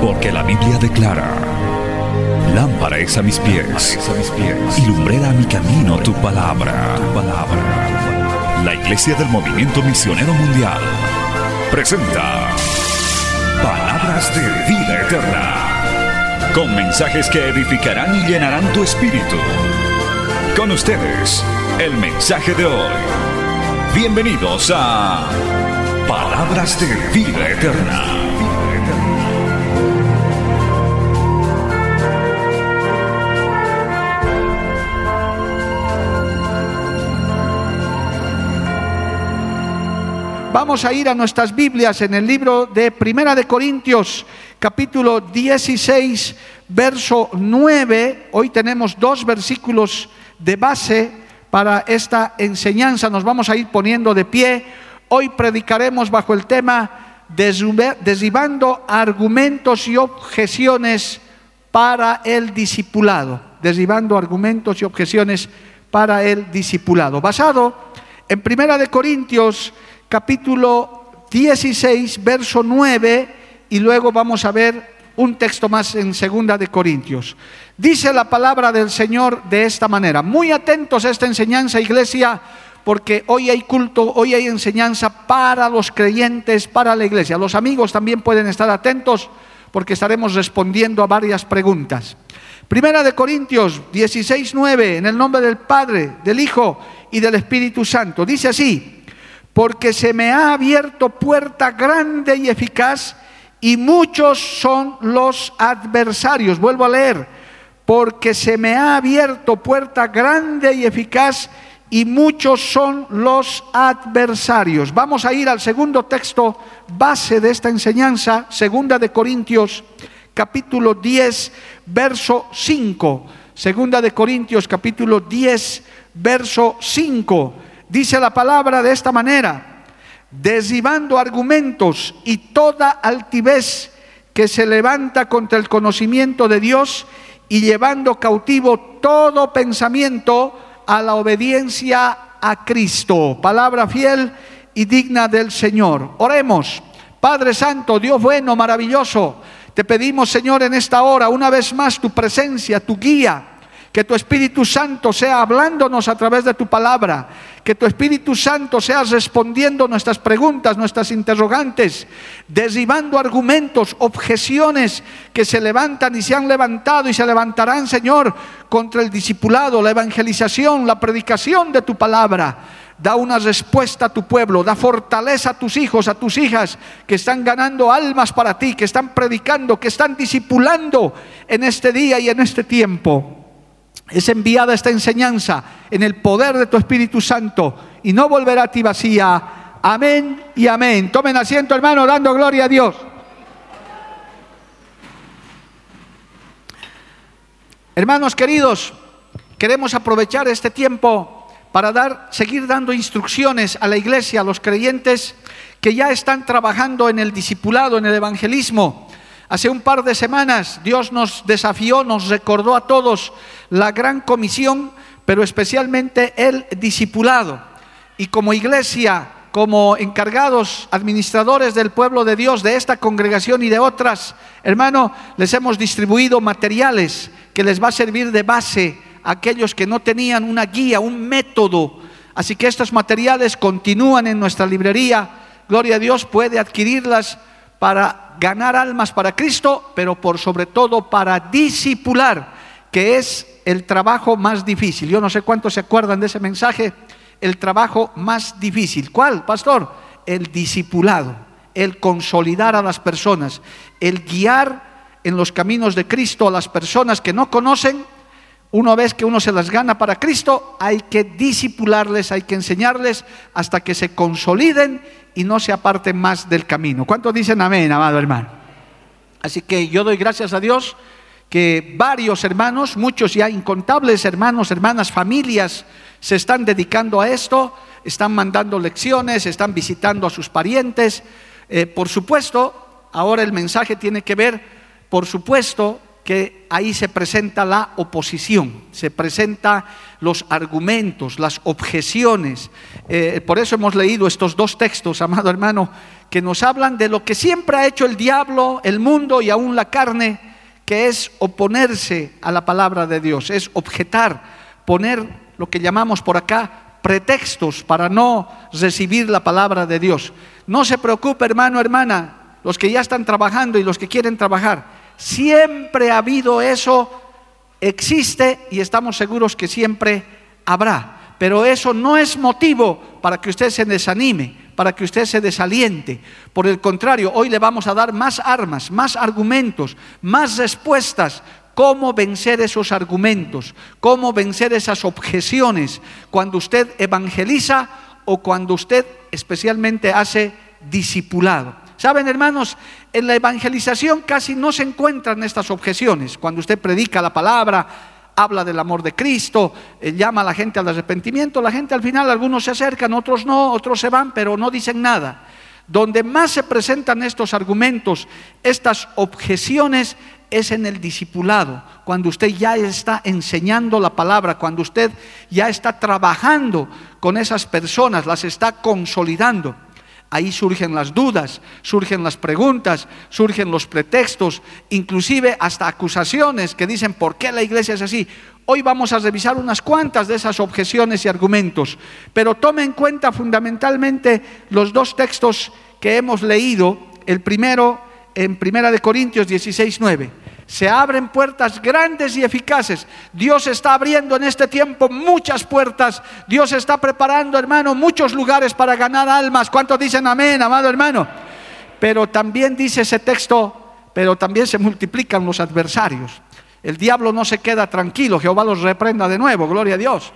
Porque la Biblia declara, lámpara es a mis pies, y lumbrera a mi camino tu palabra, tu palabra. La Iglesia del Movimiento Misionero Mundial presenta Palabras de Vida Eterna, con mensajes que edificarán y llenarán tu espíritu. Con ustedes, el mensaje de hoy. Bienvenidos a Palabras de Vida Eterna. Vamos a ir a nuestras Biblias en el libro de Primera de Corintios, capítulo 16, verso 9. Hoy tenemos dos versículos de base para esta enseñanza. Nos vamos a ir poniendo de pie. Hoy predicaremos bajo el tema derribando argumentos y objeciones para el discipulado. Derribando argumentos y objeciones para el discipulado. Basado en Primera de Corintios capítulo 16, verso 9, y luego vamos a ver un texto más en segunda de Corintios. Dice la palabra del Señor de esta manera. Muy atentos a esta enseñanza, iglesia, porque hoy hay culto, hoy hay enseñanza para los creyentes, para la iglesia. Los amigos también pueden estar atentos porque estaremos respondiendo a varias preguntas. Primera de Corintios 16, 9, en el nombre del Padre, del Hijo y del Espíritu Santo. Dice así, porque se me ha abierto puerta grande y eficaz y muchos son los adversarios. Vuelvo a leer, porque se me ha abierto puerta grande y eficaz y muchos son los adversarios. Vamos a ir al segundo texto base de esta enseñanza, segunda de Corintios capítulo 10, verso 5. Segunda de Corintios capítulo 10, verso 5 dice la palabra de esta manera, derribando argumentos y toda altivez que se levanta contra el conocimiento de Dios y llevando cautivo todo pensamiento a la obediencia a Cristo. Palabra fiel y digna del Señor. Oremos. Padre Santo, Dios bueno, maravilloso, te pedimos Señor en esta hora una vez más tu presencia, tu guía que tu Espíritu Santo sea hablándonos a través de tu palabra. Que tu Espíritu Santo sea respondiendo nuestras preguntas, nuestras interrogantes, derribando argumentos, objeciones que se levantan y se han levantado y se levantarán, Señor, contra el discipulado, la evangelización, la predicación de tu palabra. Da una respuesta a tu pueblo, da fortaleza a tus hijos, a tus hijas que están ganando almas para ti, que están predicando, que están discipulando en este día y en este tiempo es enviada esta enseñanza en el poder de tu Espíritu Santo y no volverá a ti vacía. Amén y amén. Tomen asiento, hermano, dando gloria a Dios. Hermanos queridos, queremos aprovechar este tiempo para dar, seguir dando instrucciones a la iglesia, a los creyentes que ya están trabajando en el discipulado, en el evangelismo Hace un par de semanas Dios nos desafió, nos recordó a todos la gran comisión, pero especialmente el discipulado. Y como iglesia, como encargados, administradores del pueblo de Dios, de esta congregación y de otras, hermano, les hemos distribuido materiales que les va a servir de base a aquellos que no tenían una guía, un método. Así que estos materiales continúan en nuestra librería. Gloria a Dios, puede adquirirlas para ganar almas para Cristo, pero por sobre todo para discipular, que es el trabajo más difícil. Yo no sé cuántos se acuerdan de ese mensaje, el trabajo más difícil. ¿Cuál, pastor? El discipulado, el consolidar a las personas, el guiar en los caminos de Cristo a las personas que no conocen. Una vez que uno se las gana para Cristo, hay que disipularles, hay que enseñarles hasta que se consoliden y no se aparten más del camino. ¿Cuántos dicen amén, amado hermano? Así que yo doy gracias a Dios que varios hermanos, muchos ya incontables hermanos, hermanas, familias, se están dedicando a esto, están mandando lecciones, están visitando a sus parientes. Eh, por supuesto, ahora el mensaje tiene que ver, por supuesto, que ahí se presenta la oposición, se presenta los argumentos, las objeciones. Eh, por eso hemos leído estos dos textos, amado hermano, que nos hablan de lo que siempre ha hecho el diablo, el mundo y aún la carne, que es oponerse a la palabra de Dios, es objetar, poner lo que llamamos por acá pretextos para no recibir la palabra de Dios. No se preocupe, hermano, hermana, los que ya están trabajando y los que quieren trabajar Siempre ha habido eso, existe y estamos seguros que siempre habrá. Pero eso no es motivo para que usted se desanime, para que usted se desaliente. Por el contrario, hoy le vamos a dar más armas, más argumentos, más respuestas cómo vencer esos argumentos, cómo vencer esas objeciones cuando usted evangeliza o cuando usted especialmente hace discipulado. Saben, hermanos, en la evangelización casi no se encuentran estas objeciones. Cuando usted predica la palabra, habla del amor de Cristo, eh, llama a la gente al arrepentimiento, la gente al final, algunos se acercan, otros no, otros se van, pero no dicen nada. Donde más se presentan estos argumentos, estas objeciones, es en el discipulado, cuando usted ya está enseñando la palabra, cuando usted ya está trabajando con esas personas, las está consolidando. Ahí surgen las dudas, surgen las preguntas, surgen los pretextos, inclusive hasta acusaciones que dicen por qué la iglesia es así. Hoy vamos a revisar unas cuantas de esas objeciones y argumentos, pero tome en cuenta fundamentalmente los dos textos que hemos leído, el primero en Primera de Corintios 16, 9 se abren puertas grandes y eficaces. Dios está abriendo en este tiempo muchas puertas. Dios está preparando, hermano, muchos lugares para ganar almas. ¿Cuántos dicen amén, amado hermano? Pero también dice ese texto, pero también se multiplican los adversarios. El diablo no se queda tranquilo, Jehová los reprenda de nuevo, gloria a Dios.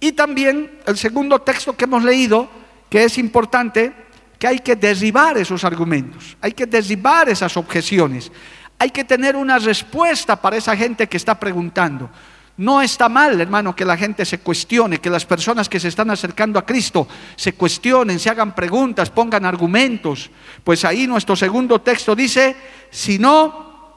Y también el segundo texto que hemos leído, que es importante, que hay que derribar esos argumentos, hay que derribar esas objeciones. Hay que tener una respuesta para esa gente que está preguntando. No está mal, hermano, que la gente se cuestione, que las personas que se están acercando a Cristo se cuestionen, se hagan preguntas, pongan argumentos. Pues ahí nuestro segundo texto dice, si no,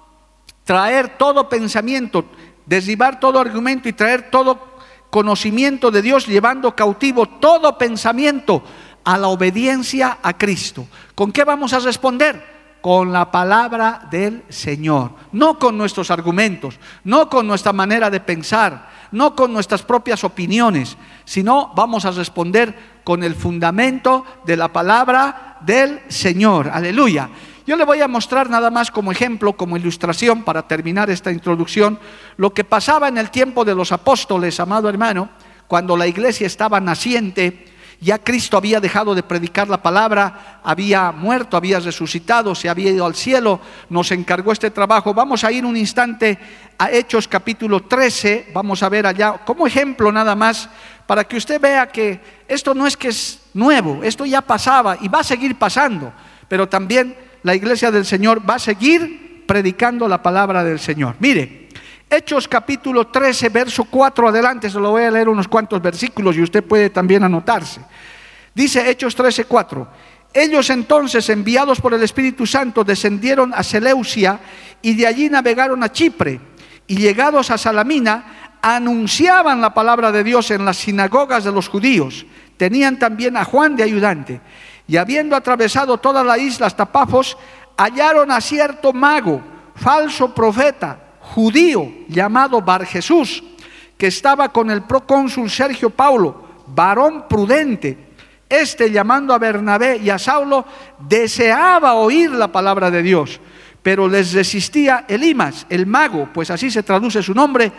traer todo pensamiento, derribar todo argumento y traer todo conocimiento de Dios, llevando cautivo todo pensamiento a la obediencia a Cristo. ¿Con qué vamos a responder? Con la palabra del Señor, no con nuestros argumentos, no con nuestra manera de pensar, no con nuestras propias opiniones, sino vamos a responder con el fundamento de la palabra del Señor. Aleluya. Yo le voy a mostrar nada más como ejemplo, como ilustración, para terminar esta introducción, lo que pasaba en el tiempo de los apóstoles, amado hermano, cuando la iglesia estaba naciente ya Cristo había dejado de predicar la palabra, había muerto, había resucitado, se había ido al cielo, nos encargó este trabajo. Vamos a ir un instante a Hechos capítulo 13, vamos a ver allá como ejemplo nada más, para que usted vea que esto no es que es nuevo, esto ya pasaba y va a seguir pasando, pero también la iglesia del Señor va a seguir predicando la palabra del Señor. Mire, Hechos capítulo 13, verso 4 adelante, se lo voy a leer unos cuantos versículos y usted puede también anotarse. Dice Hechos 13, 4. Ellos entonces, enviados por el Espíritu Santo, descendieron a Seleucia y de allí navegaron a Chipre. Y llegados a Salamina, anunciaban la palabra de Dios en las sinagogas de los judíos. Tenían también a Juan de ayudante. Y habiendo atravesado toda la isla hasta Pafos, hallaron a cierto mago, falso profeta judío llamado Bar Jesús, que estaba con el procónsul Sergio Paulo, varón prudente. Este llamando a Bernabé y a Saulo deseaba oír la palabra de Dios, pero les resistía Elimas, el mago, pues así se traduce su nombre,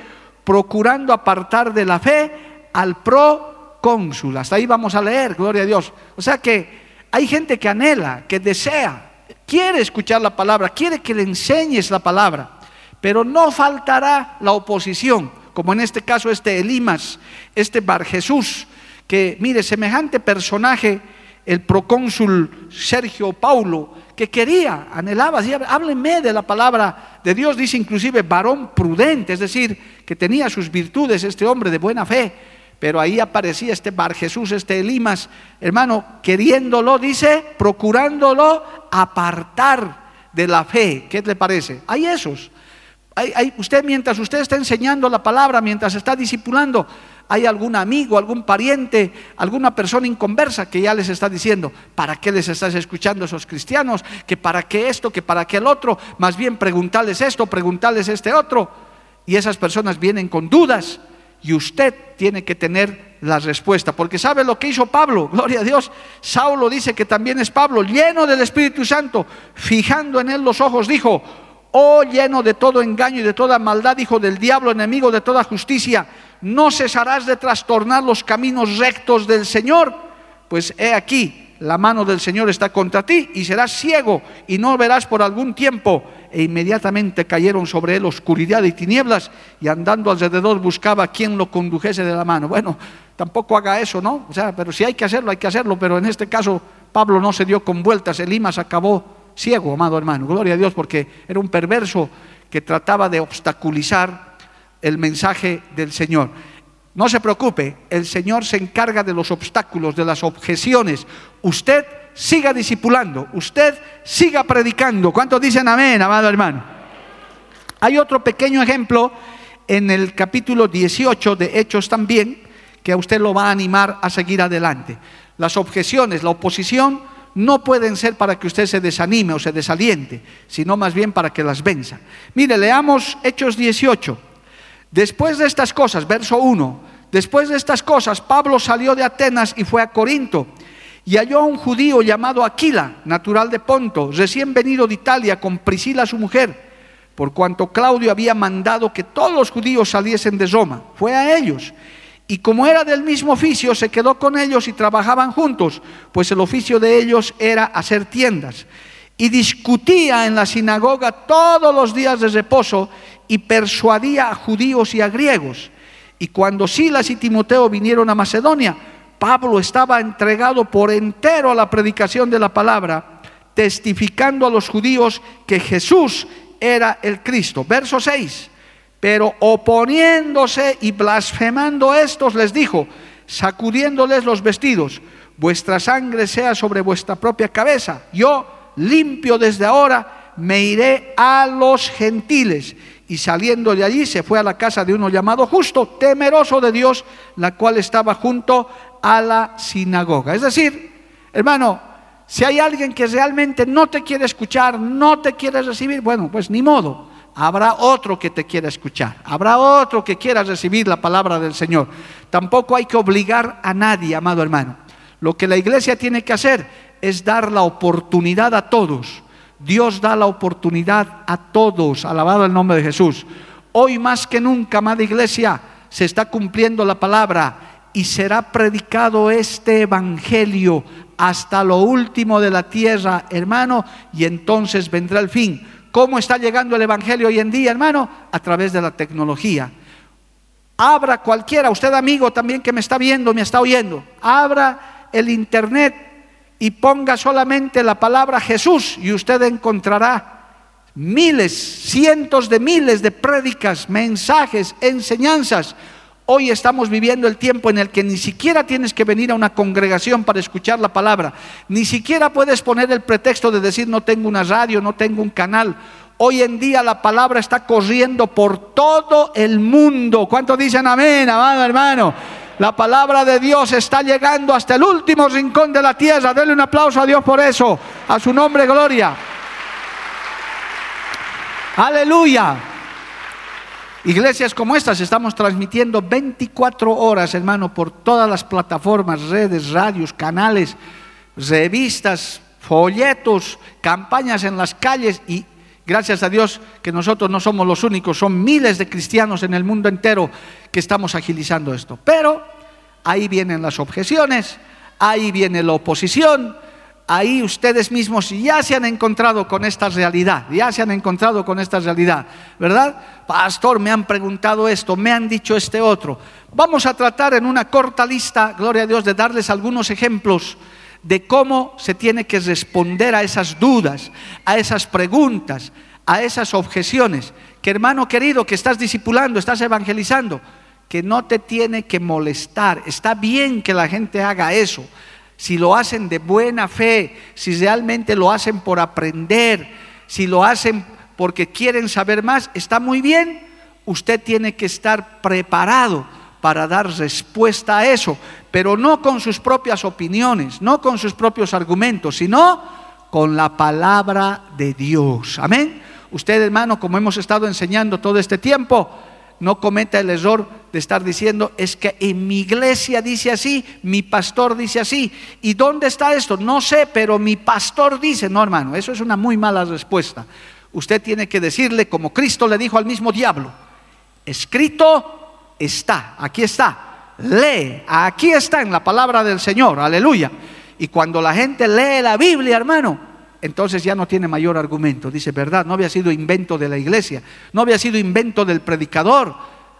procurando apartar de la fe al procónsul. Hasta ahí vamos a leer, gloria a Dios. O sea que hay gente que anhela, que desea, quiere escuchar la palabra, quiere que le enseñes la palabra. Pero no faltará la oposición, como en este caso este Elimas, este Bar Jesús, que mire, semejante personaje, el procónsul Sergio Paulo, que quería, anhelaba, decía, hábleme de la palabra de Dios, dice inclusive varón prudente, es decir, que tenía sus virtudes este hombre de buena fe, pero ahí aparecía este Bar Jesús, este Elimas, hermano, queriéndolo, dice, procurándolo apartar de la fe. ¿Qué le parece? Hay esos usted mientras usted está enseñando la palabra, mientras está discipulando, hay algún amigo, algún pariente, alguna persona inconversa que ya les está diciendo, ¿para qué les estás escuchando a esos cristianos? Que para qué esto, que para qué el otro, más bien preguntarles esto, preguntarles este otro. Y esas personas vienen con dudas y usted tiene que tener la respuesta, porque sabe lo que hizo Pablo, gloria a Dios. Saulo dice que también es Pablo, lleno del Espíritu Santo, fijando en él los ojos, dijo, oh lleno de todo engaño y de toda maldad, hijo del diablo, enemigo de toda justicia, no cesarás de trastornar los caminos rectos del Señor. Pues he aquí, la mano del Señor está contra ti y serás ciego y no verás por algún tiempo. E inmediatamente cayeron sobre él oscuridad y tinieblas y andando alrededor buscaba a quien lo condujese de la mano. Bueno, tampoco haga eso, ¿no? O sea, pero si hay que hacerlo, hay que hacerlo, pero en este caso Pablo no se dio con vueltas, Elimas acabó ciego, amado hermano. Gloria a Dios porque era un perverso que trataba de obstaculizar el mensaje del Señor. No se preocupe, el Señor se encarga de los obstáculos, de las objeciones. Usted siga discipulando, usted siga predicando. ¿Cuántos dicen amén, amado hermano? Hay otro pequeño ejemplo en el capítulo 18 de Hechos también, que a usted lo va a animar a seguir adelante. Las objeciones, la oposición, no pueden ser para que usted se desanime o se desaliente, sino más bien para que las venza. Mire, leamos Hechos 18. Después de estas cosas, verso 1, después de estas cosas, Pablo salió de Atenas y fue a Corinto y halló a un judío llamado Aquila, natural de Ponto, recién venido de Italia con Priscila su mujer, por cuanto Claudio había mandado que todos los judíos saliesen de Roma. Fue a ellos. Y como era del mismo oficio, se quedó con ellos y trabajaban juntos, pues el oficio de ellos era hacer tiendas. Y discutía en la sinagoga todos los días de reposo y persuadía a judíos y a griegos. Y cuando Silas y Timoteo vinieron a Macedonia, Pablo estaba entregado por entero a la predicación de la palabra, testificando a los judíos que Jesús era el Cristo. Verso 6. Pero oponiéndose y blasfemando estos, les dijo, sacudiéndoles los vestidos, vuestra sangre sea sobre vuestra propia cabeza. Yo, limpio desde ahora, me iré a los gentiles y saliendo de allí se fue a la casa de uno llamado justo, temeroso de Dios, la cual estaba junto a la sinagoga. Es decir, hermano, si hay alguien que realmente no te quiere escuchar, no te quiere recibir, bueno, pues ni modo. Habrá otro que te quiera escuchar, habrá otro que quiera recibir la palabra del Señor. Tampoco hay que obligar a nadie, amado hermano. Lo que la iglesia tiene que hacer es dar la oportunidad a todos Dios da la oportunidad a todos, alabado el nombre de Jesús. Hoy más que nunca, amada iglesia, se está cumpliendo la palabra y será predicado este evangelio hasta lo último de la tierra, hermano, y entonces vendrá el fin. ¿Cómo está llegando el evangelio hoy en día, hermano? A través de la tecnología. Abra cualquiera, usted amigo también que me está viendo, me está oyendo, abra el internet y ponga solamente la palabra Jesús y usted encontrará miles, cientos de miles de prédicas, mensajes, enseñanzas. Hoy estamos viviendo el tiempo en el que ni siquiera tienes que venir a una congregación para escuchar la palabra, ni siquiera puedes poner el pretexto de decir no tengo una radio, no tengo un canal. Hoy en día la palabra está corriendo por todo el mundo. ¿Cuánto dicen amén, amado hermano? La palabra de Dios está llegando hasta el último rincón de la tierra. Denle un aplauso a Dios por eso. A su nombre, gloria. Aleluya. Iglesias como estas estamos transmitiendo 24 horas, hermano, por todas las plataformas, redes, radios, canales, revistas, folletos, campañas en las calles y Gracias a Dios que nosotros no somos los únicos, son miles de cristianos en el mundo entero que estamos agilizando esto. Pero ahí vienen las objeciones, ahí viene la oposición, ahí ustedes mismos ya se han encontrado con esta realidad, ya se han encontrado con esta realidad, ¿verdad? Pastor, me han preguntado esto, me han dicho este otro. Vamos a tratar en una corta lista, gloria a Dios, de darles algunos ejemplos de cómo se tiene que responder a esas dudas, a esas preguntas, a esas objeciones. Que hermano querido, que estás discipulando, estás evangelizando, que no te tiene que molestar. Está bien que la gente haga eso. Si lo hacen de buena fe, si realmente lo hacen por aprender, si lo hacen porque quieren saber más, está muy bien, usted tiene que estar preparado para dar respuesta a eso, pero no con sus propias opiniones, no con sus propios argumentos, sino con la palabra de Dios. Amén. Usted, hermano, como hemos estado enseñando todo este tiempo, no cometa el error de estar diciendo, es que en mi iglesia dice así, mi pastor dice así. ¿Y dónde está esto? No sé, pero mi pastor dice, no hermano, eso es una muy mala respuesta. Usted tiene que decirle, como Cristo le dijo al mismo diablo, escrito está, aquí está, lee, aquí está en la palabra del Señor, aleluya. Y cuando la gente lee la Biblia, hermano, entonces ya no tiene mayor argumento. Dice, verdad, no había sido invento de la iglesia, no había sido invento del predicador,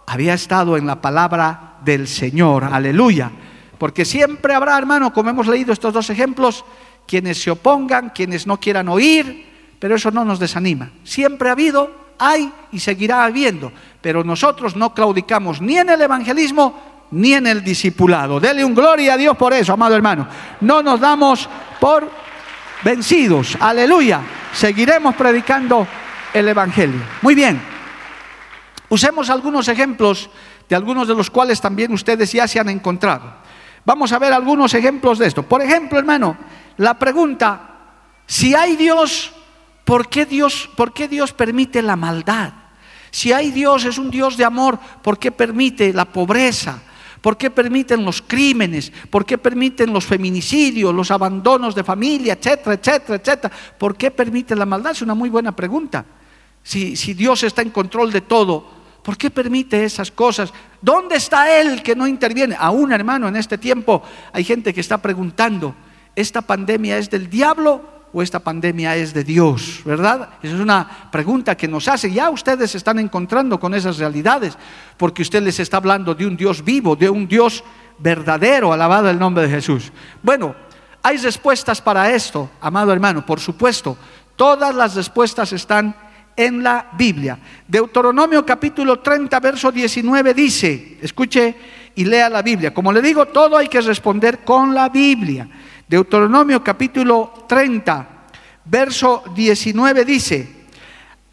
había estado en la palabra del Señor, aleluya. Porque siempre habrá, hermano, como hemos leído estos dos ejemplos, quienes se opongan, quienes no quieran oír, pero eso no nos desanima. Siempre ha habido, hay y seguirá habiendo, pero nosotros no claudicamos ni en el evangelismo ni en el discipulado. Dele un gloria a Dios por eso, amado hermano. No nos damos por vencidos. Aleluya. Seguiremos predicando el evangelio. Muy bien. Usemos algunos ejemplos de algunos de los cuales también ustedes ya se han encontrado. Vamos a ver algunos ejemplos de esto. Por ejemplo, hermano, la pregunta, si hay Dios, ¿por qué Dios, por qué Dios permite la maldad? Si hay Dios, es un Dios de amor, ¿por qué permite la pobreza? ¿Por qué permiten los crímenes? ¿Por qué permiten los feminicidios, los abandonos de familia, etcétera, etcétera, etcétera? ¿Por qué permite la maldad? Es una muy buena pregunta. Si, si Dios está en control de todo, ¿por qué permite esas cosas? ¿Dónde está Él que no interviene? Aún, hermano, en este tiempo hay gente que está preguntando, ¿esta pandemia es del diablo o esta pandemia es de Dios, ¿verdad? Esa es una pregunta que nos hace. Ya ustedes se están encontrando con esas realidades, porque usted les está hablando de un Dios vivo, de un Dios verdadero, alabado el nombre de Jesús. Bueno, hay respuestas para esto, amado hermano, por supuesto. Todas las respuestas están en la Biblia. Deuteronomio capítulo 30, verso 19 dice, escuche y lea la Biblia. Como le digo, todo hay que responder con la Biblia. Deuteronomio capítulo 30, verso 19 dice,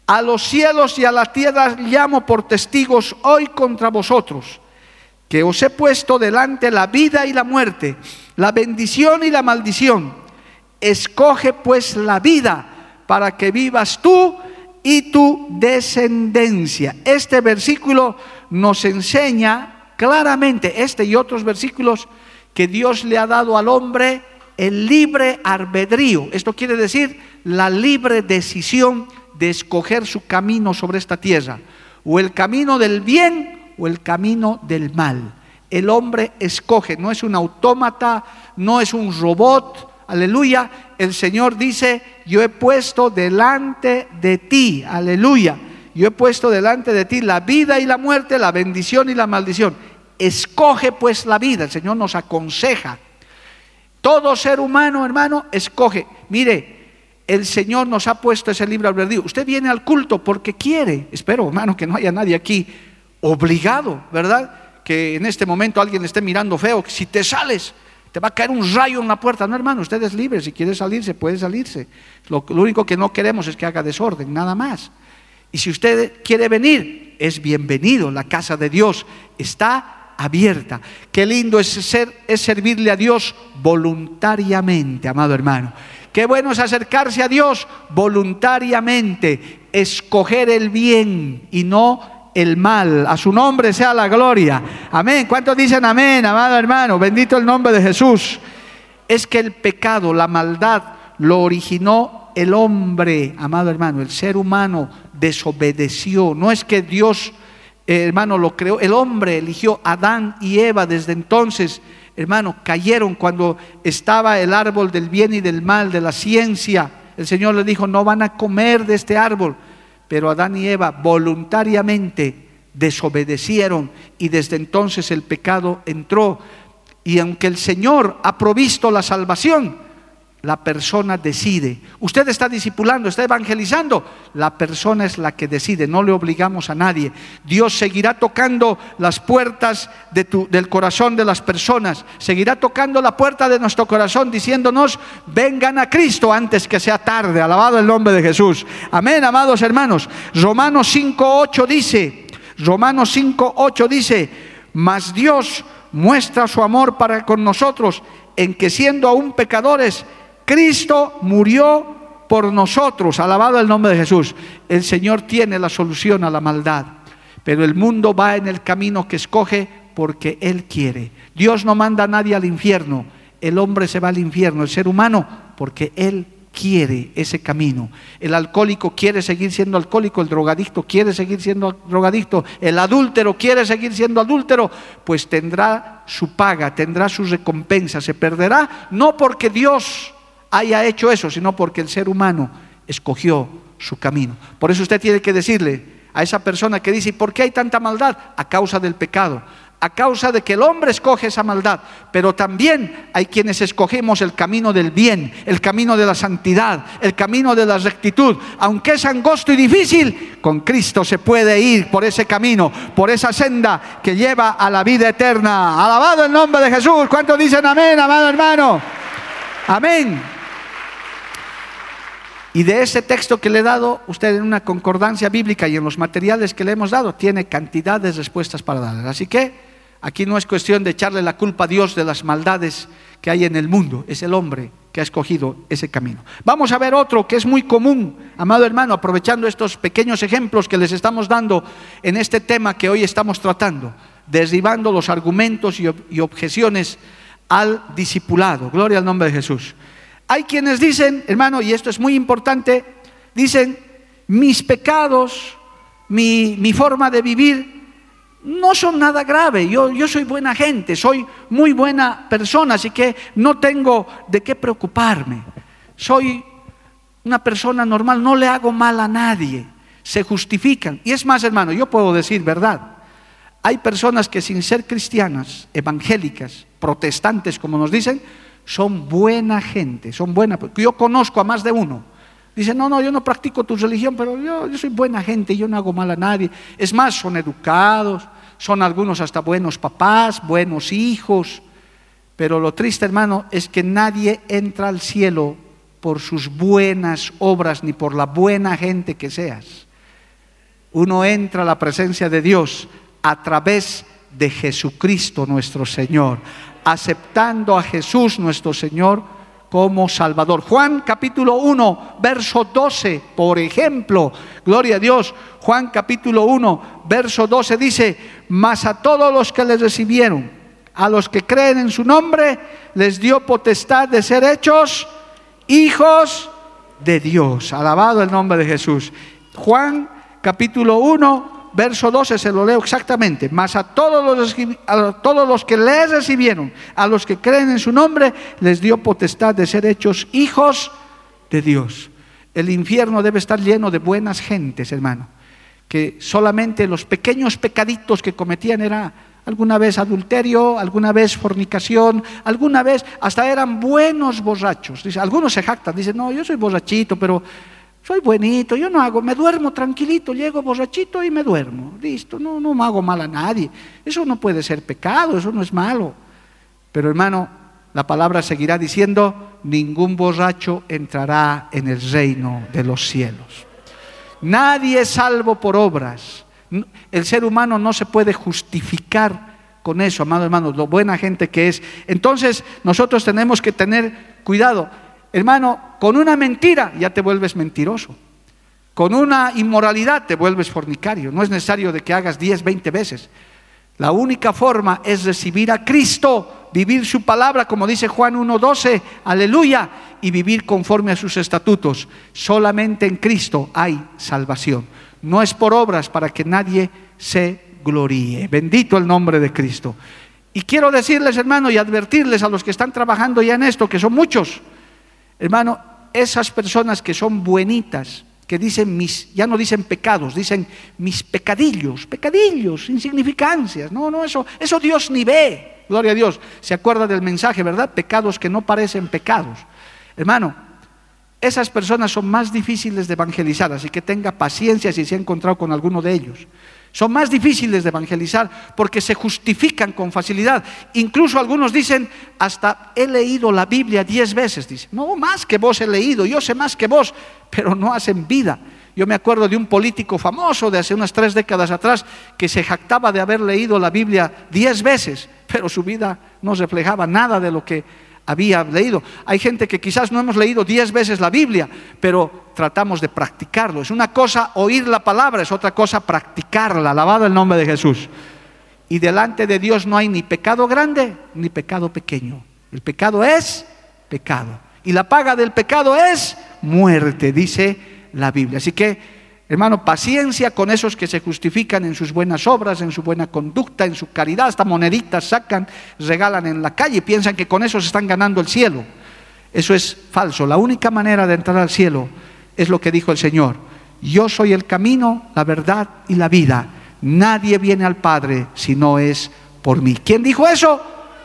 a los cielos y a la tierra llamo por testigos hoy contra vosotros, que os he puesto delante la vida y la muerte, la bendición y la maldición. Escoge pues la vida para que vivas tú y tu descendencia. Este versículo nos enseña claramente, este y otros versículos, que Dios le ha dado al hombre el libre albedrío. Esto quiere decir la libre decisión de escoger su camino sobre esta tierra, o el camino del bien o el camino del mal. El hombre escoge, no es un autómata, no es un robot, aleluya. El Señor dice, yo he puesto delante de ti, aleluya. Yo he puesto delante de ti la vida y la muerte, la bendición y la maldición. Escoge pues la vida, el Señor nos aconseja todo ser humano, hermano, escoge. Mire, el Señor nos ha puesto ese libre albedrío. Usted viene al culto porque quiere. Espero, hermano, que no haya nadie aquí obligado, ¿verdad? Que en este momento alguien esté mirando feo. Si te sales, te va a caer un rayo en la puerta. No, hermano, usted es libre. Si quiere salirse, puede salirse. Lo, lo único que no queremos es que haga desorden, nada más. Y si usted quiere venir, es bienvenido. La casa de Dios está abierta. Qué lindo es, ser, es servirle a Dios voluntariamente, amado hermano. Qué bueno es acercarse a Dios voluntariamente, escoger el bien y no el mal. A su nombre sea la gloria. Amén. ¿Cuántos dicen amén, amado hermano? Bendito el nombre de Jesús. Es que el pecado, la maldad, lo originó el hombre, amado hermano. El ser humano desobedeció. No es que Dios hermano, lo creó. El hombre eligió Adán y Eva desde entonces, hermano, cayeron cuando estaba el árbol del bien y del mal, de la ciencia. El Señor le dijo, no van a comer de este árbol. Pero Adán y Eva voluntariamente desobedecieron y desde entonces el pecado entró. Y aunque el Señor ha provisto la salvación, la persona decide. Usted está discipulando, está evangelizando. La persona es la que decide, no le obligamos a nadie. Dios seguirá tocando las puertas de del corazón de las personas. Seguirá tocando la puerta de nuestro corazón diciéndonos, vengan a Cristo antes que sea tarde. Alabado el nombre de Jesús. Amén, amados hermanos. Romanos 5.8 dice, Romanos 5.8 dice, mas Dios muestra su amor para con nosotros en que siendo aún pecadores, Cristo murió por nosotros, alabado el nombre de Jesús. El Señor tiene la solución a la maldad, pero el mundo va en el camino que escoge porque Él quiere. Dios no manda a nadie al infierno, el hombre se va al infierno, el ser humano, porque Él quiere ese camino. El alcohólico quiere seguir siendo alcohólico, el drogadicto quiere seguir siendo drogadicto, el adúltero quiere seguir siendo adúltero, pues tendrá su paga, tendrá su recompensa, se perderá no porque Dios haya hecho eso, sino porque el ser humano escogió su camino. Por eso usted tiene que decirle a esa persona que dice, ¿por qué hay tanta maldad? A causa del pecado a causa de que el hombre escoge esa maldad, pero también hay quienes escogemos el camino del bien, el camino de la santidad, el camino de la rectitud. Aunque es angosto y difícil, con Cristo se puede ir por ese camino, por esa senda que lleva a la vida eterna. Alabado el nombre de Jesús. ¿Cuántos dicen amén, amado hermano? Amén. Y de ese texto que le he dado, usted en una concordancia bíblica y en los materiales que le hemos dado, tiene cantidad de respuestas para darle. Así que aquí no es cuestión de echarle la culpa a Dios de las maldades que hay en el mundo, es el hombre que ha escogido ese camino. Vamos a ver otro que es muy común, amado hermano, aprovechando estos pequeños ejemplos que les estamos dando en este tema que hoy estamos tratando, derribando los argumentos y objeciones al discipulado. Gloria al nombre de Jesús. Hay quienes dicen, hermano, y esto es muy importante, dicen, mis pecados, mi, forma de vivir, no son nada grave. Yo, yo soy buena gente, soy muy buena persona, así que no tengo de qué preocuparme. Soy una persona normal, no le hago mal a nadie. Se justifican. Y es más, hermano, yo puedo decir verdad. Hay personas que sin ser cristianas, evangélicas, protestantes, como nos dicen, son buena gente, son buena. Yo conozco a más de uno. Dice, no, no, yo no practico tu religión, pero yo, yo soy buena gente, yo no hago mal a nadie. Es más, son educados, son algunos hasta buenos papás, buenos hijos. Pero lo triste, hermano, es que nadie entra al cielo por sus buenas obras ni por la buena gente que seas. Uno entra a la presencia de Dios a través de Jesucristo nuestro Señor aceptando a Jesús nuestro Señor como Salvador. Juan capítulo 1, verso 12, por ejemplo, gloria a Dios, Juan capítulo 1, verso 12 dice, mas a todos los que les recibieron, a los que creen en su nombre, les dio potestad de ser hechos hijos de Dios. Alabado el nombre de Jesús. Juan capítulo 1, verso 12 se lo leo exactamente, mas a todos los, todos los que le recibieron, a los que creen en su nombre, les dio potestad de ser hechos hijos de Dios. El infierno debe estar lleno de buenas gentes, hermano, que solamente los pequeños pecaditos que cometían era alguna vez adulterio, alguna vez fornicación, alguna vez hasta eran buenos borrachos. Dice, algunos se jactan, dicen, no, yo soy borrachito, pero soy buenito, yo no hago, me duermo tranquilito, llego borrachito y me duermo. Listo, no, no me hago mal a nadie. Eso no puede ser pecado, eso no es malo. Pero hermano, la palabra seguirá diciendo, ningún borracho entrará en el reino de los cielos. Nadie es salvo por obras. El ser humano no se puede justificar con eso, amado hermano, lo buena gente que es. Entonces nosotros tenemos que tener cuidado. Hermano, con una mentira ya te vuelves mentiroso. Con una inmoralidad te vuelves fornicario. No es necesario de que hagas 10, 20 veces. La única forma es recibir a Cristo, vivir su palabra, como dice Juan 1.12, aleluya, y vivir conforme a sus estatutos. Solamente en Cristo hay salvación. No es por obras para que nadie se gloríe. Bendito el nombre de Cristo. Y quiero decirles, hermano, y advertirles a los que están trabajando ya en esto, que son muchos, Hermano, esas personas que son buenitas, que dicen mis, ya no dicen pecados, dicen mis pecadillos, pecadillos, insignificancias. No, no, eso, eso Dios ni ve. Gloria a Dios. Se acuerda del mensaje, ¿verdad? Pecados que no parecen pecados. Hermano, esas personas son más difíciles de evangelizar, así que tenga paciencia si se ha encontrado con alguno de ellos. Son más difíciles de evangelizar porque se justifican con facilidad. Incluso algunos dicen, hasta he leído la Biblia diez veces. Dicen, no, más que vos he leído, yo sé más que vos, pero no hacen vida. Yo me acuerdo de un político famoso de hace unas tres décadas atrás que se jactaba de haber leído la Biblia diez veces, pero su vida no reflejaba nada de lo que había leído. Hay gente que quizás no hemos leído diez veces la Biblia, pero tratamos de practicarlo. Es una cosa oír la palabra, es otra cosa practicarla. Alabado el nombre de Jesús. Y delante de Dios no hay ni pecado grande ni pecado pequeño. El pecado es pecado. Y la paga del pecado es muerte, dice la Biblia. Así que Hermano, paciencia con esos que se justifican en sus buenas obras, en su buena conducta, en su caridad, hasta moneditas sacan, regalan en la calle y piensan que con eso se están ganando el cielo. Eso es falso. La única manera de entrar al cielo es lo que dijo el Señor. Yo soy el camino, la verdad y la vida. Nadie viene al Padre si no es por mí. ¿Quién dijo eso?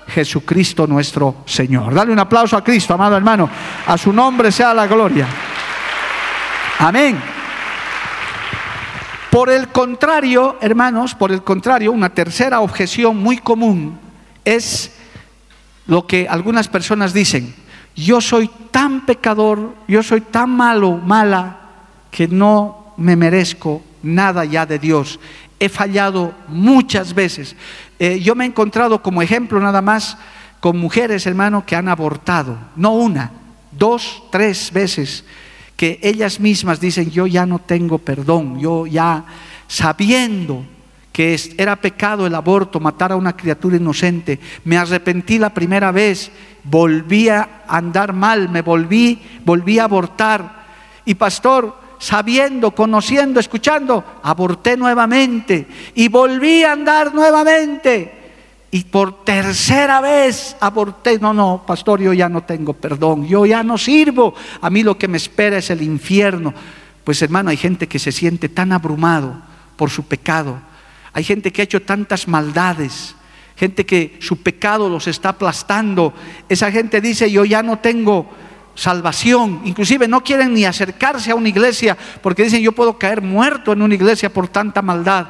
Jesucristo nuestro Señor. Dale un aplauso a Cristo, amado hermano. A su nombre sea la gloria. Amén. Por el contrario, hermanos, por el contrario, una tercera objeción muy común es lo que algunas personas dicen, yo soy tan pecador, yo soy tan malo, mala, que no me merezco nada ya de Dios. He fallado muchas veces. Eh, yo me he encontrado como ejemplo nada más con mujeres, hermano, que han abortado, no una, dos, tres veces que ellas mismas dicen, yo ya no tengo perdón, yo ya sabiendo que era pecado el aborto, matar a una criatura inocente, me arrepentí la primera vez, volví a andar mal, me volví, volví a abortar. Y pastor, sabiendo, conociendo, escuchando, aborté nuevamente y volví a andar nuevamente y por tercera vez aborté. No, no, pastor, yo ya no tengo perdón, yo ya no sirvo. A mí lo que me espera es el infierno. Pues hermano, hay gente que se siente tan abrumado por su pecado. Hay gente que ha hecho tantas maldades, gente que su pecado los está aplastando. Esa gente dice, yo ya no tengo salvación. Inclusive no quieren ni acercarse a una iglesia porque dicen, yo puedo caer muerto en una iglesia por tanta maldad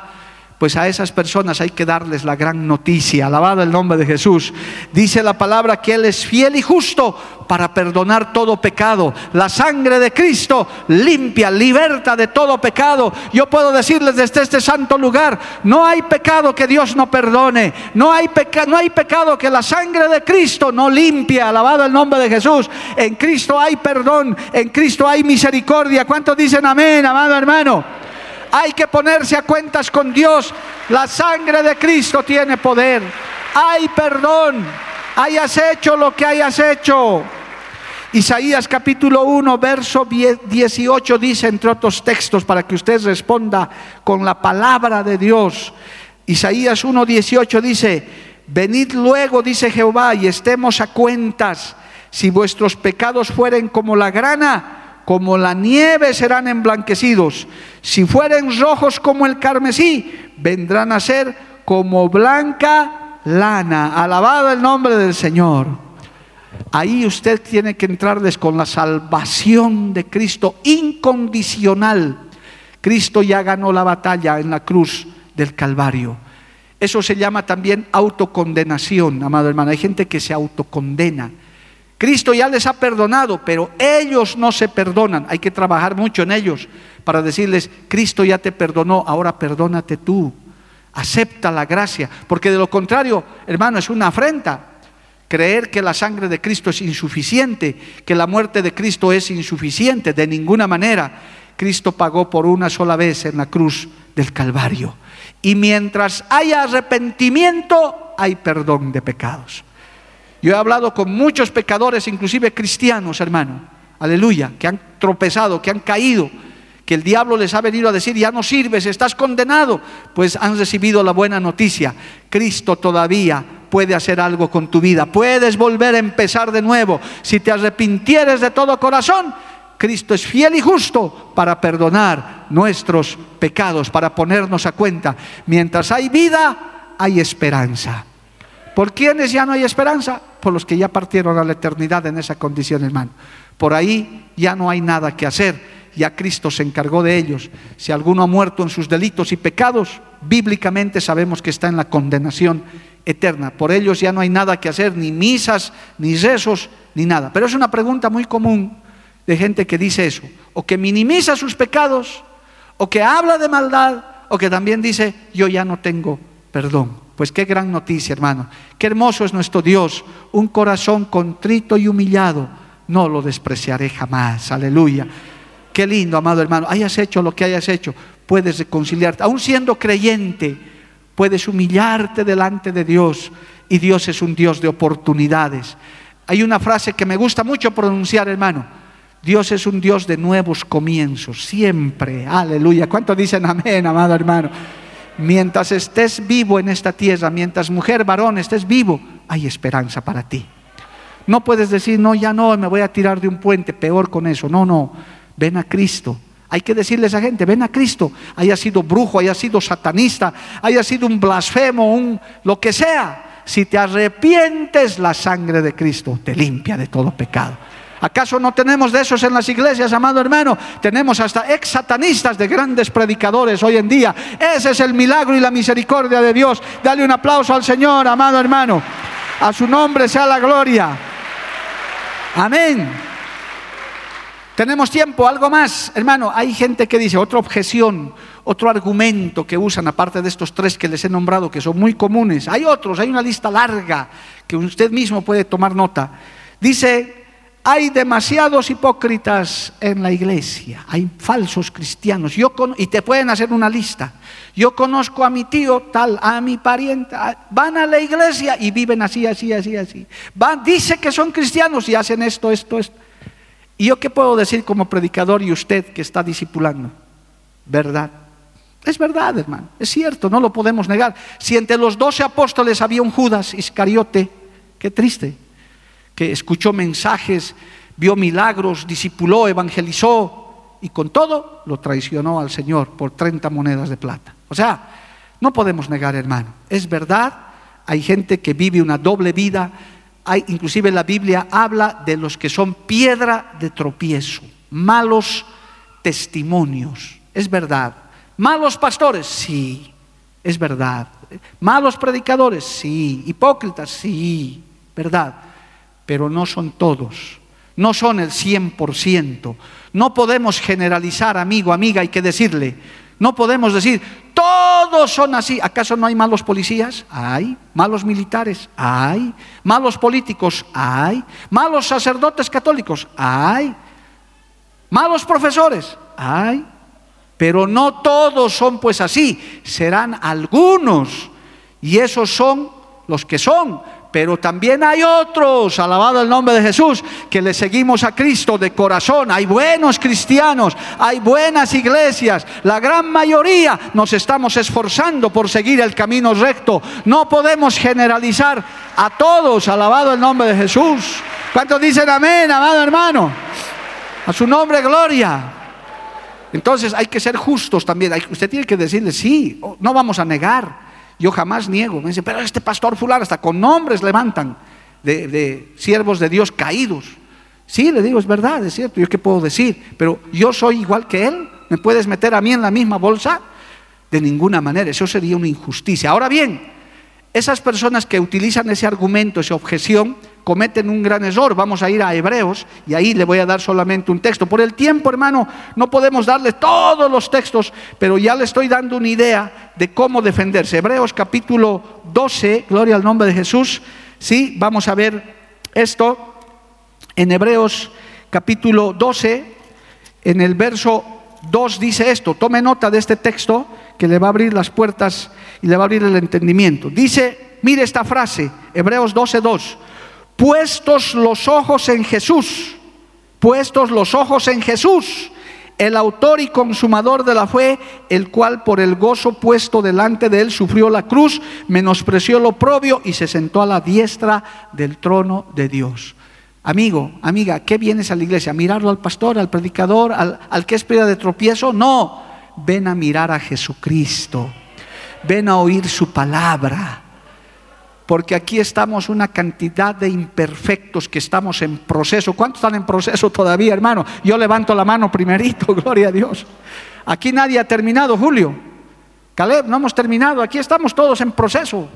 pues a esas personas hay que darles la gran noticia. Alabado el nombre de Jesús. Dice la palabra que Él es fiel y justo para perdonar todo pecado. La sangre de Cristo limpia, liberta de todo pecado. Yo puedo decirles desde este santo lugar, no hay pecado que Dios no perdone. No hay, no hay pecado que la sangre de Cristo no limpie. Alabado el nombre de Jesús. En Cristo hay perdón, en Cristo hay misericordia. ¿Cuántos dicen amén, amado hermano? Hay que ponerse a cuentas con Dios. La sangre de Cristo tiene poder. Hay perdón. Hayas hecho lo que hayas hecho. Isaías capítulo 1, verso 18 dice, entre otros textos, para que usted responda con la palabra de Dios. Isaías 1, 18 dice, venid luego, dice Jehová, y estemos a cuentas. Si vuestros pecados fueren como la grana, como la nieve serán emblanquecidos. Si fueren rojos como el carmesí, vendrán a ser como blanca lana. Alabado el nombre del Señor. Ahí usted tiene que entrarles con la salvación de Cristo incondicional. Cristo ya ganó la batalla en la cruz del Calvario. Eso se llama también autocondenación, amado hermano. Hay gente que se autocondena Cristo ya les ha perdonado, pero ellos no se perdonan. Hay que trabajar mucho en ellos para decirles, Cristo ya te perdonó, ahora perdónate tú. Acepta la gracia, porque de lo contrario, hermano, es una afrenta. Creer que la sangre de Cristo es insuficiente, que la muerte de Cristo es insuficiente, de ninguna manera. Cristo pagó por una sola vez en la cruz del Calvario. Y mientras haya arrepentimiento, hay perdón de pecados. Yo he hablado con muchos pecadores, inclusive cristianos, hermano, aleluya, que han tropezado, que han caído, que el diablo les ha venido a decir, ya no sirves, estás condenado, pues han recibido la buena noticia. Cristo todavía puede hacer algo con tu vida, puedes volver a empezar de nuevo. Si te arrepintieres de todo corazón, Cristo es fiel y justo para perdonar nuestros pecados, para ponernos a cuenta. Mientras hay vida, hay esperanza. ¿Por quiénes ya no hay esperanza? Por los que ya partieron a la eternidad en esa condición, hermano. Por ahí ya no hay nada que hacer. Ya Cristo se encargó de ellos. Si alguno ha muerto en sus delitos y pecados, bíblicamente sabemos que está en la condenación eterna. Por ellos ya no hay nada que hacer, ni misas, ni rezos, ni nada. Pero es una pregunta muy común de gente que dice eso, o que minimiza sus pecados, o que habla de maldad, o que también dice, yo ya no tengo perdón. Pues qué gran noticia, hermano. Qué hermoso es nuestro Dios. Un corazón contrito y humillado. No lo despreciaré jamás. Aleluya. Qué lindo, amado hermano. Hayas hecho lo que hayas hecho. Puedes reconciliarte. Aún siendo creyente, puedes humillarte delante de Dios. Y Dios es un Dios de oportunidades. Hay una frase que me gusta mucho pronunciar, hermano. Dios es un Dios de nuevos comienzos, siempre. Aleluya. ¿Cuánto dicen amén, amado hermano? Mientras estés vivo en esta tierra, mientras mujer, varón, estés vivo, hay esperanza para ti. No puedes decir, no, ya no, me voy a tirar de un puente, peor con eso. No, no, ven a Cristo. Hay que decirle a esa gente, ven a Cristo, haya sido brujo, haya sido satanista, haya sido un blasfemo, un lo que sea. Si te arrepientes, la sangre de Cristo te limpia de todo pecado. ¿Acaso no tenemos de esos en las iglesias, amado hermano? Tenemos hasta ex satanistas de grandes predicadores hoy en día. Ese es el milagro y la misericordia de Dios. Dale un aplauso al Señor, amado hermano. A su nombre sea la gloria. Amén. Tenemos tiempo, algo más. Hermano, hay gente que dice, otra objeción, otro argumento que usan, aparte de estos tres que les he nombrado, que son muy comunes. Hay otros, hay una lista larga que usted mismo puede tomar nota. Dice, hay demasiados hipócritas en la iglesia, hay falsos cristianos. Yo y te pueden hacer una lista. Yo conozco a mi tío tal, a mi pariente, van a la iglesia y viven así, así, así, así. Van, dice que son cristianos y hacen esto, esto, esto. ¿Y yo qué puedo decir como predicador y usted que está discipulando? ¿Verdad? Es verdad, hermano, es cierto, no lo podemos negar. Si entre los doce apóstoles había un Judas Iscariote, qué triste que escuchó mensajes, vio milagros, discipuló, evangelizó y con todo lo traicionó al Señor por 30 monedas de plata. O sea, no podemos negar, hermano, es verdad, hay gente que vive una doble vida, hay, inclusive la Biblia habla de los que son piedra de tropiezo, malos testimonios, es verdad. Malos pastores, sí, es verdad. Malos predicadores, sí. Hipócritas, sí, verdad pero no son todos, no son el 100%. No podemos generalizar, amigo, amiga, hay que decirle. No podemos decir, todos son así. ¿Acaso no hay malos policías? Hay. Malos militares? Hay. Malos políticos? Hay. Malos sacerdotes católicos? Hay. Malos profesores? Hay. Pero no todos son pues así. Serán algunos. Y esos son los que son. Pero también hay otros, alabado el nombre de Jesús, que le seguimos a Cristo de corazón. Hay buenos cristianos, hay buenas iglesias. La gran mayoría nos estamos esforzando por seguir el camino recto. No podemos generalizar a todos, alabado el nombre de Jesús. ¿Cuántos dicen amén, amado hermano? A su nombre, gloria. Entonces hay que ser justos también. Usted tiene que decirle, sí, no vamos a negar. Yo jamás niego. Me dice, pero este pastor fulano, hasta con nombres levantan de, siervos de Dios caídos. Sí, le digo, es verdad, es cierto, yo qué puedo decir, pero yo soy igual que él. ¿Me puedes meter a mí en la misma bolsa? De ninguna manera, eso sería una injusticia. Ahora bien, esas personas que utilizan ese argumento, esa objeción, cometen un gran error. Vamos a ir a Hebreos y ahí le voy a dar solamente un texto. Por el tiempo, hermano, no podemos darle todos los textos, pero ya le estoy dando una idea de cómo defenderse. Hebreos capítulo 12, gloria al nombre de Jesús. Sí, vamos a ver esto en Hebreos capítulo 12, en el verso 2 dice esto. Tome nota de este texto que le va a abrir las puertas y le va a abrir el entendimiento. Dice, mire esta frase, Hebreos 12, 2 puestos los ojos en Jesús, puestos los ojos en Jesús, el autor y consumador de la fe, el cual por el gozo puesto delante de él sufrió la cruz, menospreció lo propio y se sentó a la diestra del trono de Dios. Amigo, amiga, ¿qué vienes a la iglesia? ¿A mirarlo al pastor, al predicador, al, al que es piedra de tropiezo? No, ven a mirar a Jesucristo, ven a oír su palabra porque aquí estamos una cantidad de imperfectos que estamos en proceso. ¿Cuántos están en proceso todavía, hermano? Yo levanto la mano primerito, gloria a Dios. Aquí nadie ha terminado, Julio. Caleb, no hemos terminado, aquí estamos todos en proceso,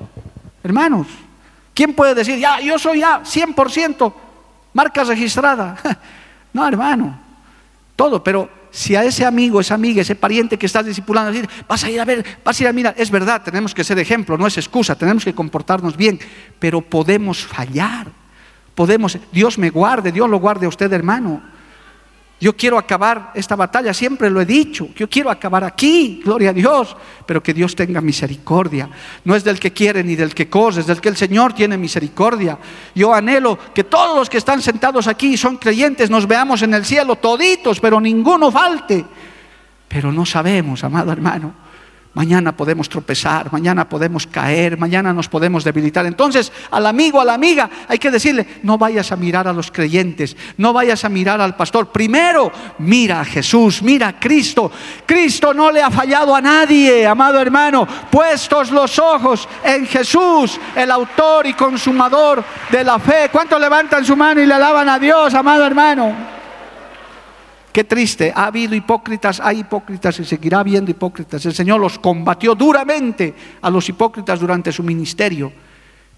hermanos. ¿Quién puede decir, ya, yo soy ya 100%, marca registrada? No, hermano, todo, pero si a ese amigo, esa amiga, ese pariente que estás discipulando, vas a ir a ver, vas a ir a mirar, es verdad, tenemos que ser ejemplo, no es excusa, tenemos que comportarnos bien, pero podemos fallar, podemos, Dios me guarde, Dios lo guarde a usted, hermano. Yo quiero acabar esta batalla, siempre lo he dicho, yo quiero acabar aquí, gloria a Dios, pero que Dios tenga misericordia. No es del que quiere ni del que corre, es del que el Señor tiene misericordia. Yo anhelo que todos los que están sentados aquí son creyentes, nos veamos en el cielo toditos, pero ninguno falte. Pero no sabemos, amado hermano. Mañana podemos tropezar, mañana podemos caer, mañana nos podemos debilitar. Entonces, al amigo, a la amiga, hay que decirle, no vayas a mirar a los creyentes, no vayas a mirar al pastor. Primero, mira a Jesús, mira a Cristo. Cristo no le ha fallado a nadie, amado hermano. Puestos los ojos en Jesús, el autor y consumador de la fe. ¿Cuántos levantan su mano y le alaban a Dios, amado hermano? Qué triste, ha habido hipócritas, hay hipócritas y seguirá habiendo hipócritas. El Señor los combatió duramente a los hipócritas durante su ministerio.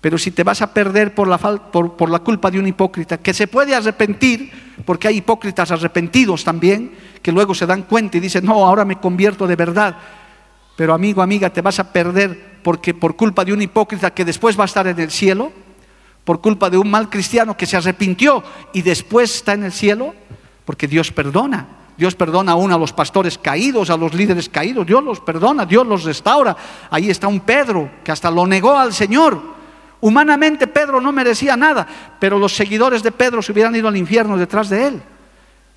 Pero si te vas a perder por la, por, por la culpa de un hipócrita, que se puede arrepentir, porque hay hipócritas arrepentidos también, que luego se dan cuenta y dicen, no, ahora me convierto de verdad. Pero amigo, amiga, te vas a perder porque por culpa de un hipócrita que después va a estar en el cielo, por culpa de un mal cristiano que se arrepintió y después está en el cielo, porque Dios perdona. Dios perdona aún a los pastores caídos, a los líderes caídos. Dios los perdona, Dios los restaura. Ahí está un Pedro que hasta lo negó al Señor. Humanamente Pedro no merecía nada, pero los seguidores de Pedro se hubieran ido al infierno detrás de él.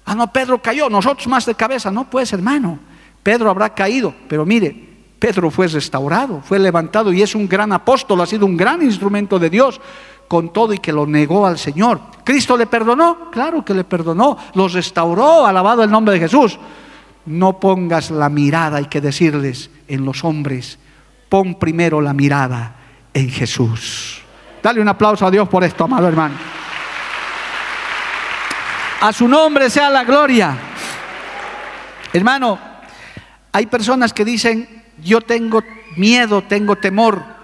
Ah, no, Pedro cayó, nosotros más de cabeza. No, pues hermano, Pedro habrá caído, pero mire, Pedro fue restaurado, fue levantado y es un gran apóstol, ha sido un gran instrumento de Dios con todo y que lo negó al Señor. ¿Cristo le perdonó? Claro que le perdonó, los restauró, alabado el nombre de Jesús. No pongas la mirada, hay que decirles, en los hombres, pon primero la mirada en Jesús. Dale un aplauso a Dios por esto, amado hermano. A su nombre sea la gloria. Hermano, hay personas que dicen, yo tengo miedo, tengo temor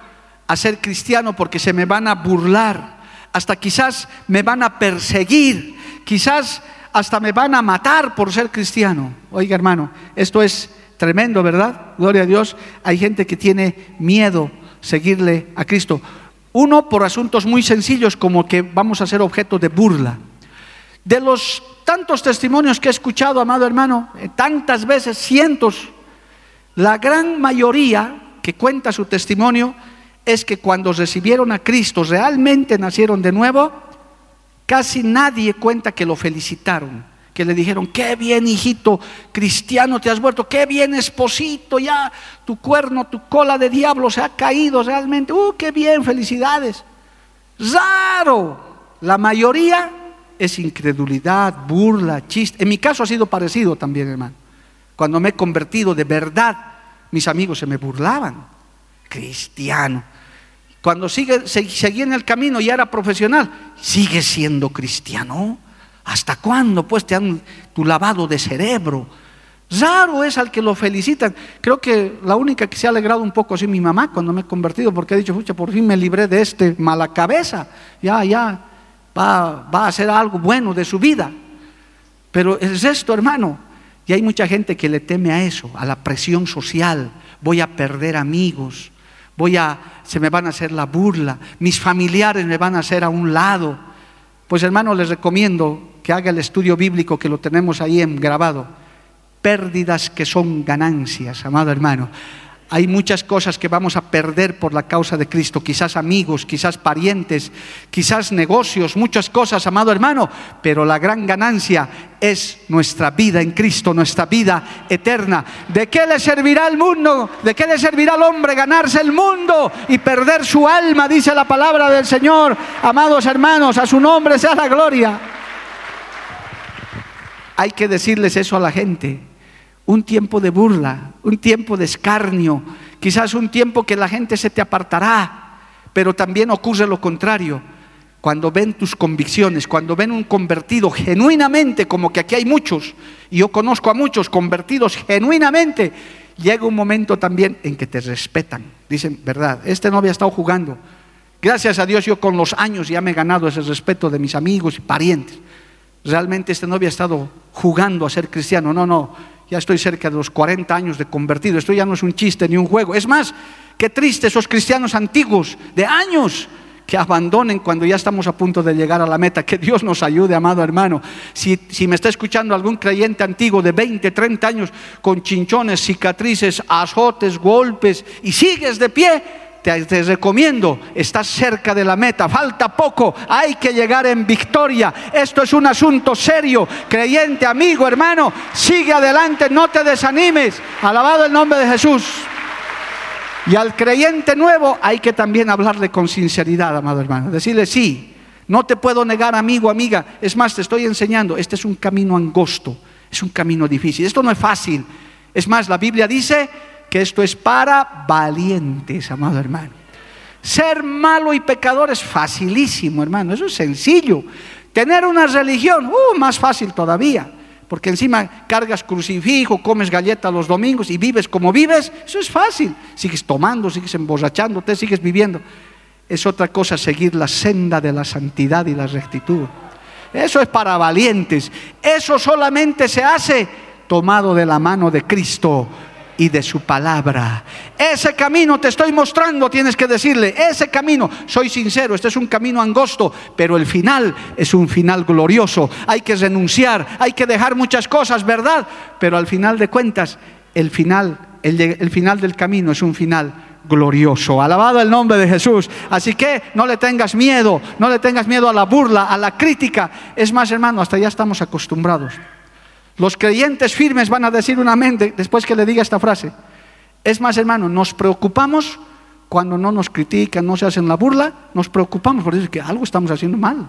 a ser cristiano porque se me van a burlar, hasta quizás me van a perseguir, quizás hasta me van a matar por ser cristiano. Oiga hermano, esto es tremendo, ¿verdad? Gloria a Dios. Hay gente que tiene miedo seguirle a Cristo. Uno por asuntos muy sencillos como que vamos a ser objeto de burla. De los tantos testimonios que he escuchado, amado hermano, eh, tantas veces, cientos, la gran mayoría que cuenta su testimonio es que cuando recibieron a Cristo, realmente nacieron de nuevo, casi nadie cuenta que lo felicitaron, que le dijeron, qué bien hijito cristiano te has vuelto, qué bien esposito, ya tu cuerno, tu cola de diablo se ha caído realmente, uh, qué bien, felicidades. Raro, la mayoría es incredulidad, burla, chiste. En mi caso ha sido parecido también, hermano. Cuando me he convertido de verdad, mis amigos se me burlaban. Cristiano. Cuando sigue, seguía en el camino y era profesional, sigue siendo cristiano. ¿Hasta cuándo? Pues te han tu lavado de cerebro. Raro es al que lo felicitan. Creo que la única que se ha alegrado un poco es mi mamá cuando me he convertido, porque ha dicho, pucha, por fin me libré de este mala cabeza. Ya, ya, va, va a hacer algo bueno de su vida. Pero es esto, hermano. Y hay mucha gente que le teme a eso, a la presión social. Voy a perder amigos voy a, se me van a hacer la burla, mis familiares me van a hacer a un lado. Pues hermano, les recomiendo que haga el estudio bíblico que lo tenemos ahí en grabado. Pérdidas que son ganancias, amado hermano. Hay muchas cosas que vamos a perder por la causa de Cristo, quizás amigos, quizás parientes, quizás negocios, muchas cosas, amado hermano, pero la gran ganancia es nuestra vida en Cristo, nuestra vida eterna. ¿De qué le servirá al mundo? ¿De qué le servirá al hombre ganarse el mundo y perder su alma? Dice la palabra del Señor. Amados hermanos, a su nombre sea la gloria. Hay que decirles eso a la gente un tiempo de burla, un tiempo de escarnio, quizás un tiempo que la gente se te apartará, Pero también ocurre lo contrario. Cuando ven tus convicciones, cuando ven un convertido genuinamente, como que aquí hay muchos, y yo conozco a muchos convertidos genuinamente, llega un momento también en que te respetan. Dicen, verdad, este no había estado jugando. Gracias a Dios yo con los años ya me he ganado ese respeto de mis amigos y parientes. Realmente este no había estado jugando a ser cristiano. No, no, ya estoy cerca de los 40 años de convertido. Esto ya no es un chiste ni un juego. Es más, qué triste esos cristianos antiguos de años que abandonen cuando ya estamos a punto de llegar a la meta. Que Dios nos ayude, amado hermano. Si, si, me está escuchando algún creyente antiguo de 20, 30 años con chinchones, cicatrices, azotes, golpes y sigues de pie, te, recomiendo, estás cerca de la meta, falta poco, hay que llegar en victoria. Esto es un asunto serio, creyente, amigo, hermano, sigue adelante, no te desanimes. Alabado el nombre de Jesús. Y al creyente nuevo hay que también hablarle con sinceridad, amado hermano. Decirle, sí, no te puedo negar, amigo, amiga. Es más, te estoy enseñando, este es un camino angosto, es un camino difícil. Esto no es fácil. Es más, la Biblia dice que esto es para valientes, amado hermano. Ser malo y pecador es facilísimo, hermano, eso es sencillo. Tener una religión, uh, más fácil todavía, porque encima cargas crucifijo, comes galletas los domingos y vives como vives, eso es fácil. Sigues tomando, sigues emborrachándote, sigues viviendo. Es otra cosa seguir la senda de la santidad y la rectitud. Eso es para valientes. Eso solamente se hace tomado de la mano de Cristo y de su palabra. Ese camino te estoy mostrando, tienes que decirle, ese camino, soy sincero, este es un camino angosto, pero el final es un final glorioso. Hay que renunciar, hay que dejar muchas cosas, ¿verdad? Pero al final de cuentas, el final, el, final del camino es un final glorioso. Alabado el nombre de Jesús. Así que no le tengas miedo, no le tengas miedo a la burla, a la crítica. Es más, hermano, hasta ya estamos acostumbrados. Los creyentes firmes van a decir una mente después que le diga esta frase. Es más, hermano, nos preocupamos cuando no nos critican, no se hacen la burla, nos preocupamos por decir que algo estamos haciendo mal.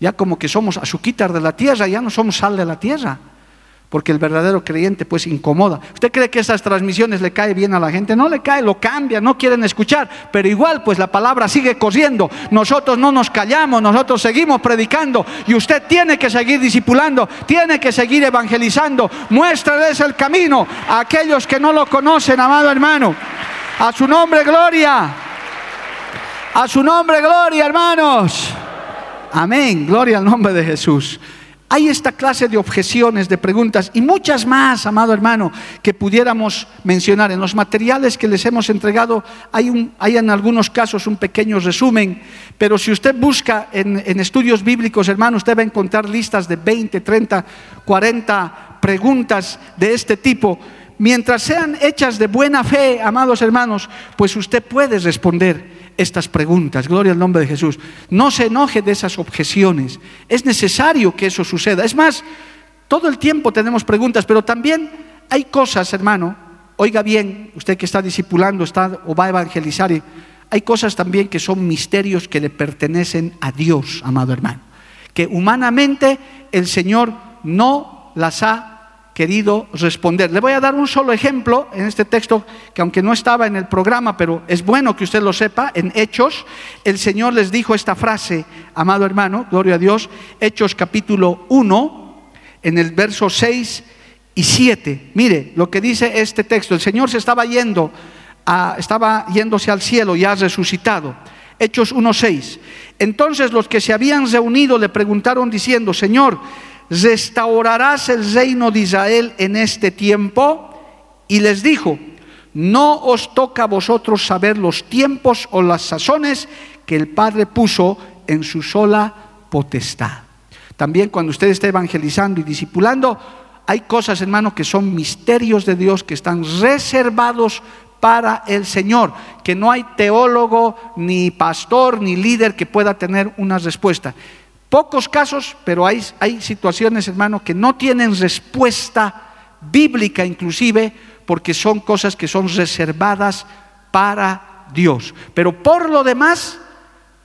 Ya como que somos azuquitar de la tierra, ya no somos sal de la tierra porque el verdadero creyente pues incomoda. ¿Usted cree que esas transmisiones le cae bien a la gente? No le cae, lo cambia, no quieren escuchar, pero igual pues la palabra sigue corriendo. Nosotros no nos callamos, nosotros seguimos predicando y usted tiene que seguir discipulando, tiene que seguir evangelizando. Muéstrales el camino a aquellos que no lo conocen, amado hermano. A su nombre, gloria. A su nombre, gloria, hermanos. Amén, gloria al nombre de Jesús. Hay esta clase de objeciones, de preguntas y muchas más, amado hermano, que pudiéramos mencionar. En los materiales que les hemos entregado hay, un, en algunos casos un pequeño resumen, pero si usted busca en, en estudios bíblicos, hermano, usted va a encontrar listas de 20, 30, 40 preguntas de este tipo. Mientras sean hechas de buena fe, amados hermanos, pues usted puede responder estas preguntas. Gloria al nombre de Jesús. No se enoje de esas objeciones. Es necesario que eso suceda. Es más, todo el tiempo tenemos preguntas, pero también hay cosas, hermano. Oiga bien, usted que está discipulando está, o va a evangelizar, hay cosas también que son misterios que le pertenecen a Dios, amado hermano. Que humanamente el Señor no las ha querido responder. Le voy a dar un solo ejemplo en este texto que aunque no estaba en el programa, pero es bueno que usted lo sepa, en Hechos, el Señor les dijo esta frase, amado hermano, gloria a Dios, Hechos capítulo 1, en el verso 6 y 7. Mire lo que dice este texto, el Señor se estaba yendo, estaba yéndose al cielo, ya resucitado. Hechos 1.6. Entonces los que se habían reunido le preguntaron diciendo, Señor, ¿restaurarás el reino de Israel en este tiempo? Y les dijo, no os toca a vosotros saber los tiempos o las sazones que el Padre puso en su sola potestad. También cuando usted está evangelizando y discipulando, hay cosas, hermano, que son misterios de Dios que están reservados para el Señor, que no hay teólogo, ni pastor, ni líder que pueda tener una respuesta. Pocos casos, pero hay, situaciones, hermano, que no tienen respuesta bíblica inclusive, porque son cosas que son reservadas para Dios. Pero por lo demás,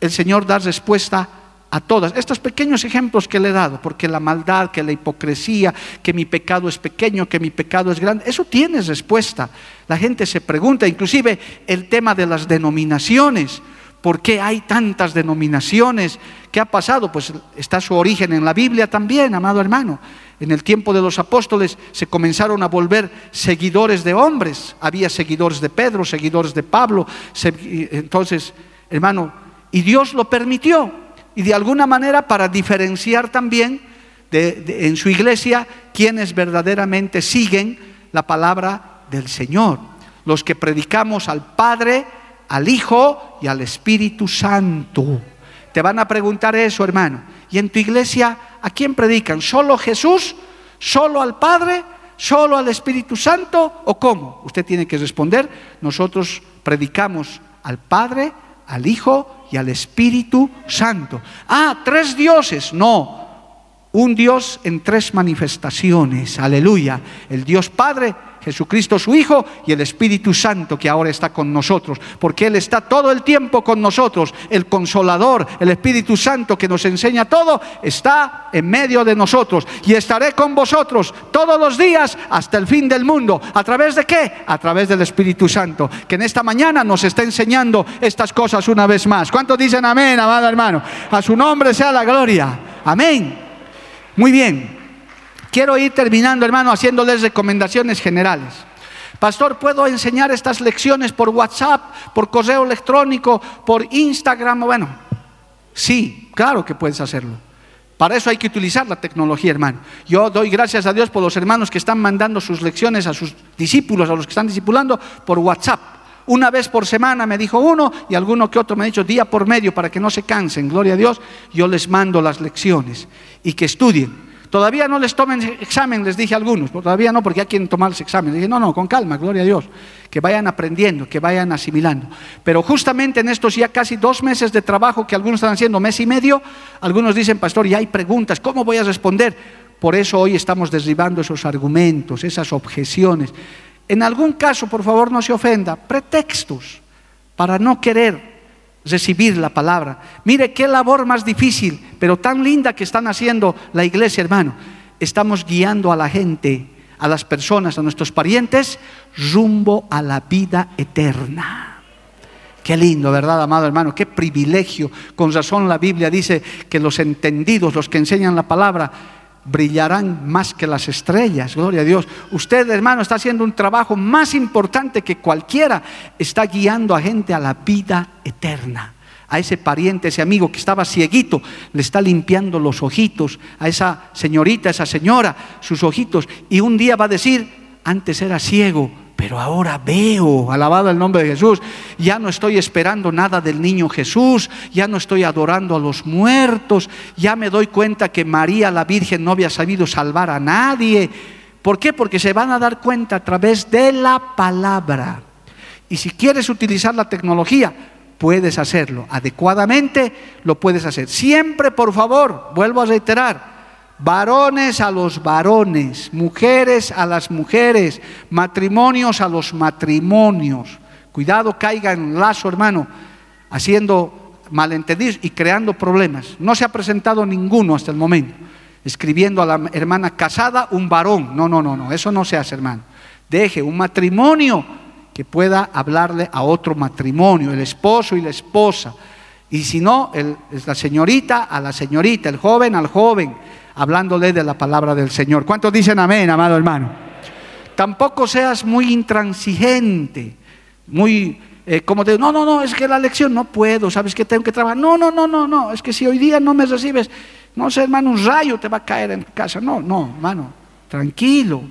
el Señor da respuesta a todas. Estos pequeños ejemplos que le he dado, porque la maldad, que la hipocresía, que mi pecado es pequeño, que mi pecado es grande, eso tiene respuesta. La gente se pregunta, inclusive el tema de las denominaciones. ¿Por qué hay tantas denominaciones? ¿Qué ha pasado? Pues está su origen en la Biblia también, amado hermano. En el tiempo de los apóstoles se comenzaron a volver seguidores de hombres. Había seguidores de Pedro, seguidores de Pablo. Entonces, hermano, y Dios lo permitió. Y de alguna manera para diferenciar también en su iglesia quienes verdaderamente siguen la palabra del Señor. Los que predicamos al Padre, al Hijo y al Espíritu Santo. Te van a preguntar eso, hermano. ¿Y en tu iglesia a quién predican? ¿Solo Jesús? ¿Solo al Padre? ¿Solo al Espíritu Santo? ¿O cómo? Usted tiene que responder. Nosotros predicamos al Padre, al Hijo y al Espíritu Santo. Ah, tres dioses. No, un Dios en tres manifestaciones. Aleluya. El Dios Padre, Jesucristo su Hijo y el Espíritu Santo que ahora está con nosotros. Porque Él está todo el tiempo con nosotros. El consolador, el Espíritu Santo que nos enseña todo, está en medio de nosotros. Y estaré con vosotros todos los días hasta el fin del mundo. ¿A través de qué? A través del Espíritu Santo. Que en esta mañana nos está enseñando estas cosas una vez más. ¿Cuántos dicen amén, amado hermano? A su nombre sea la gloria. Amén. Muy bien, quiero ir terminando, hermano, haciéndoles recomendaciones generales. Pastor, ¿puedo enseñar estas lecciones por WhatsApp, por correo electrónico, por Instagram? Bueno, sí, claro que puedes hacerlo. Para eso hay que utilizar la tecnología, hermano. Yo doy gracias a Dios por los hermanos que están mandando sus lecciones a sus discípulos, a los que están discipulando, por WhatsApp. Una vez por semana me dijo uno y alguno que otro me ha dicho día por medio para que no se cansen. Gloria a Dios, yo les mando las lecciones y que estudien. Todavía no les tomen examen, les dije a algunos, todavía no, porque ya quieren tomar los exámenes. Dije, no, no, con calma, gloria a Dios, que vayan aprendiendo, que vayan asimilando. Pero justamente en estos ya casi dos meses de trabajo que algunos están haciendo, mes y medio, algunos dicen, pastor, ya hay preguntas, ¿cómo voy a responder? Por eso hoy estamos derribando esos argumentos, esas objeciones. En algún caso, por favor, no se ofenda, pretextos para no querer recibir la palabra. Mire qué labor más difícil, pero tan linda que están haciendo la iglesia, hermano. Estamos guiando a la gente, a las personas, a nuestros parientes, rumbo a la vida eterna. Qué lindo, ¿verdad, amado hermano? Qué privilegio. Con razón la Biblia dice que los entendidos, los que enseñan la palabra, brillarán más que las estrellas, gloria a Dios. Usted, hermano, está haciendo un trabajo más importante que cualquiera. Está guiando a gente a la vida eterna. A ese pariente, ese amigo que estaba cieguito, le está limpiando los ojitos. A esa señorita, esa señora, sus ojitos. Y un día va a decir, antes era ciego, pero ahora veo, alabado el nombre de Jesús, ya no estoy esperando nada del niño Jesús, ya no estoy adorando a los muertos, ya me doy cuenta que María la Virgen no había sabido salvar a nadie. ¿Por qué? Porque se van a dar cuenta a través de la palabra. Y si quieres utilizar la tecnología, puedes hacerlo adecuadamente, lo puedes hacer. Siempre, por favor, vuelvo a reiterar, varones a los varones, mujeres a las mujeres, matrimonios a los matrimonios. Cuidado, caiga en lazo, hermano, haciendo malentendidos y creando problemas. No se ha presentado ninguno hasta el momento, escribiendo a la hermana casada un varón. No, no, no, no, eso no se hace, hermano. Deje un matrimonio que pueda hablarle a otro matrimonio, el esposo y la esposa. Y si no, la señorita a la señorita, el joven al joven hablándole de la palabra del Señor. ¿Cuántos dicen amén, amado hermano? Tampoco seas muy intransigente, muy eh, como de, no, no, no, es que la lección no puedo, sabes que tengo que trabajar. No, no, no, no, no, es que si hoy día no me recibes, no sé, hermano, un rayo te va a caer en casa. No, no, hermano, tranquilo.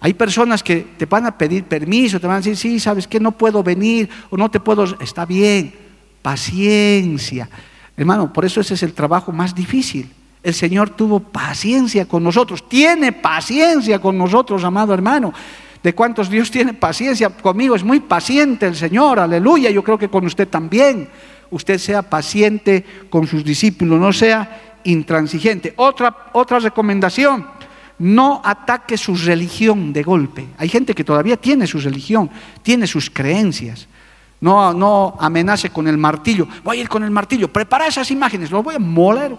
Hay personas que te van a pedir permiso, te van a decir, sí, sabes que no puedo venir o no te puedo, está bien, paciencia. Hermano, por eso ese es el trabajo más difícil. El Señor tuvo paciencia con nosotros, tiene paciencia con nosotros, amado hermano. ¿De cuántos Dios tiene paciencia conmigo? Es muy paciente el Señor, aleluya. Yo creo que con usted también. Usted sea paciente con sus discípulos, no sea intransigente. Otra, otra recomendación, no ataque su religión de golpe. Hay gente que todavía tiene su religión, tiene sus creencias. No, no amenace con el martillo. Voy a ir con el martillo, prepara esas imágenes, lo voy a moler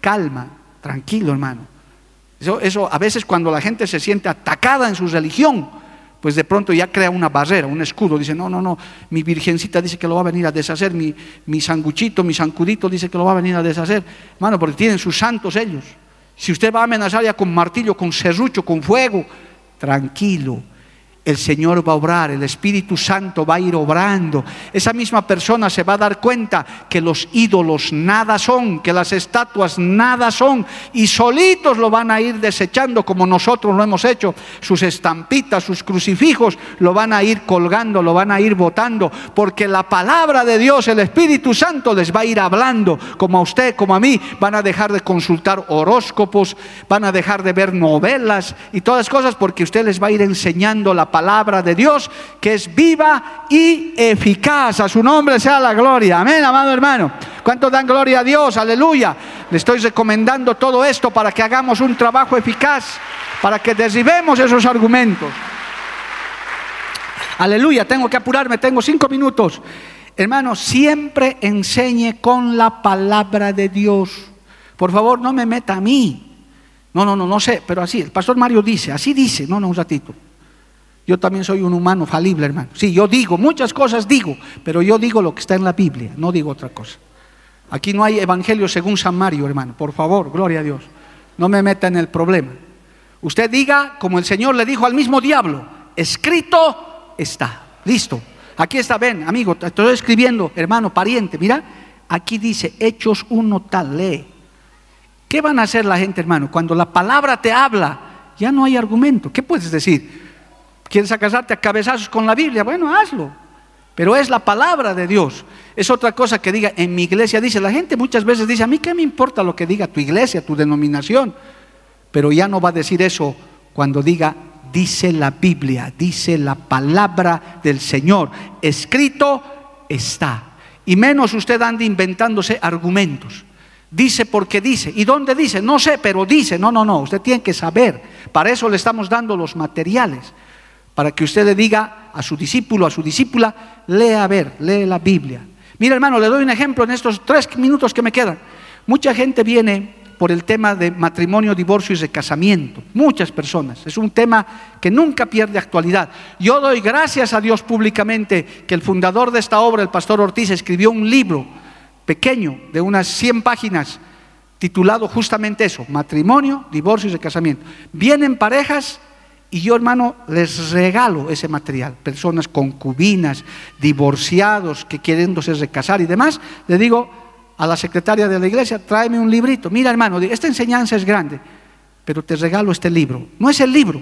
calma, tranquilo hermano. Eso, eso a veces cuando la gente se siente atacada en su religión, pues de pronto ya crea una barrera, un escudo. Dice, no, no, no, mi virgencita dice que lo va a venir a deshacer, mi, mi sanguchito, mi sancudito dice que lo va a venir a deshacer. Hermano, porque tienen sus santos ellos. Si usted va a amenazar ya con martillo, con serrucho, con fuego, tranquilo, el Señor va a obrar, el Espíritu Santo va a ir obrando. Esa misma persona se va a dar cuenta que los ídolos nada son, que las estatuas nada son, y solitos lo van a ir desechando como nosotros lo hemos hecho. Sus estampitas, sus crucifijos, lo van a ir colgando, lo van a ir botando, porque la palabra de Dios, el Espíritu Santo, les va a ir hablando, como a usted, como a mí, van a dejar de consultar horóscopos, van a dejar de ver novelas y todas cosas, porque usted les va a ir enseñando la palabra de Dios que es viva y eficaz. A su nombre sea la gloria. Amén, amado hermano. ¿Cuántos dan gloria a Dios? Aleluya. Le estoy recomendando todo esto para que hagamos un trabajo eficaz, para que derribemos esos argumentos. Aleluya, tengo que apurarme, tengo cinco minutos. Hermano, siempre enseñe con la palabra de Dios. Por favor, no me meta a mí. No, no, no, no sé, pero así, el pastor Mario dice, así dice, no, no, un ratito. Yo también soy un humano falible, hermano. Sí, yo digo, muchas cosas digo, pero yo digo lo que está en la Biblia, no digo otra cosa. Aquí no hay evangelio según San Mario, hermano. Por favor, gloria a Dios. No me meta en el problema. Usted diga, como el Señor le dijo al mismo diablo, escrito está. Listo. Aquí está, ven, amigo, te estoy escribiendo, hermano, pariente. Mira, aquí dice Hechos 1 tal, lee. ¿Qué van a hacer la gente, hermano? Cuando la palabra te habla, ya no hay argumento. ¿Qué puedes decir? ¿Quieres casarte a cabezazos con la Biblia? Bueno, hazlo. Pero es la palabra de Dios. Es otra cosa que diga, en mi iglesia dice, la gente muchas veces dice, a mí qué me importa lo que diga tu iglesia, tu denominación. Pero ya no va a decir eso cuando diga, dice la Biblia, dice la palabra del Señor. Escrito está. Y menos usted ande inventándose argumentos. Dice porque dice. ¿Y dónde dice? No sé, pero dice. No, no, no. Usted tiene que saber. Para eso le estamos dando los materiales para que usted le diga a su discípulo, a su discípula, lea a ver, lee la Biblia. Mira hermano, le doy un ejemplo en estos tres minutos que me quedan. Mucha gente viene por el tema de matrimonio, divorcio y recasamiento. Muchas personas. Es un tema que nunca pierde actualidad. Yo doy gracias a Dios públicamente que el fundador de esta obra, el pastor Ortiz, escribió un libro pequeño de unas 100 páginas titulado justamente eso, matrimonio, divorcio y recasamiento. Vienen parejas y yo, hermano, les regalo ese material. Personas concubinas, divorciados, que quieren recasar y demás. Le digo a la secretaria de la iglesia, tráeme un librito. Mira, hermano, esta enseñanza es grande, pero te regalo este libro. No es el libro,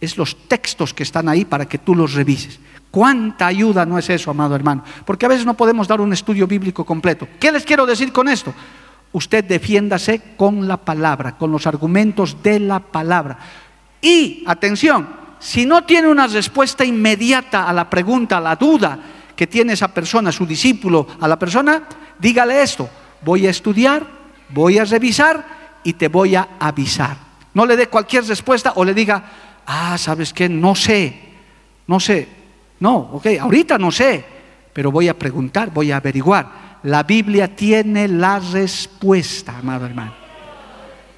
es los textos que están ahí para que tú los revises. ¿Cuánta ayuda no es eso, amado hermano? Porque a veces no podemos dar un estudio bíblico completo. ¿Qué les quiero decir con esto? Usted defiéndase con la palabra, con los argumentos de la palabra. Y, atención, si no tiene una respuesta inmediata a la pregunta, a la duda que tiene esa persona, su discípulo, a la persona, dígale esto, voy a estudiar, voy a revisar y te voy a avisar. No le dé cualquier respuesta o le diga, ah, ¿sabes qué? No sé, no sé. No, ok, ahorita no sé, pero voy a preguntar, voy a averiguar. La Biblia tiene la respuesta, amado hermano.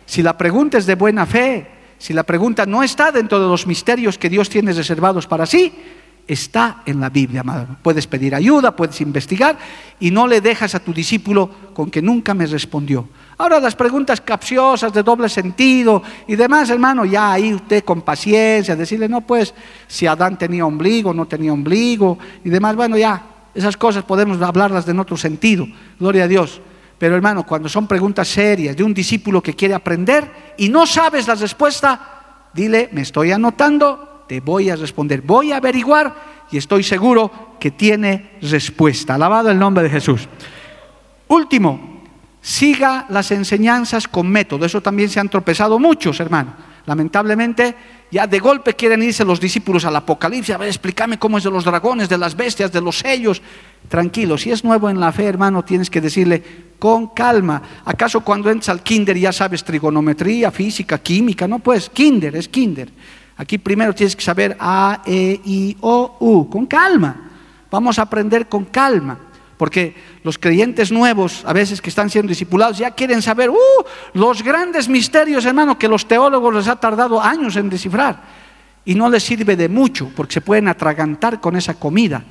Si la pregunta es de buena fe, si la pregunta no está dentro de los misterios que Dios tiene reservados para sí, está en la Biblia, amado. Puedes pedir ayuda, puedes investigar y no le dejas a tu discípulo con que nunca me respondió. Ahora las preguntas capciosas de doble sentido y demás, hermano, ya ahí usted con paciencia, decirle, no, pues, si Adán tenía ombligo, no tenía ombligo y demás, bueno, ya, esas cosas podemos hablarlas en otro sentido, gloria a Dios. Pero hermano, cuando son preguntas serias de un discípulo que quiere aprender y no sabes la respuesta, dile, me estoy anotando, te voy a responder, voy a averiguar y estoy seguro que tiene respuesta. Alabado el nombre de Jesús. Último, siga las enseñanzas con método. Eso también se han tropezado muchos, hermano. Lamentablemente, ya de golpe quieren irse los discípulos al Apocalipsis. A ver, explícame cómo es de los dragones, de las bestias, de los sellos. Tranquilo, si es nuevo en la fe, hermano, tienes que decirle con calma. ¿Acaso cuando entras al kinder ya sabes trigonometría, física, química? No, pues kinder, es kinder. Aquí primero tienes que saber A, E, I, O, U, con calma. Vamos a aprender con calma. Porque los creyentes nuevos, a veces que están siendo discipulados, ya quieren saber uh, los grandes misterios, hermano, que los teólogos les ha tardado años en descifrar. y no les sirve de mucho porque se pueden atragantar con esa comida.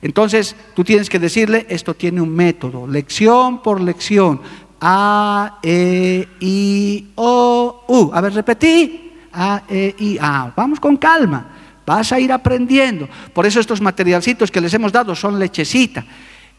Entonces tú tienes que decirle, esto tiene un método, lección por lección. A, E, I, O, U. A ver, repetí. A, E, I, A. Vamos con calma. Vas a ir aprendiendo. Por eso estos materialcitos que les hemos dado son lechecita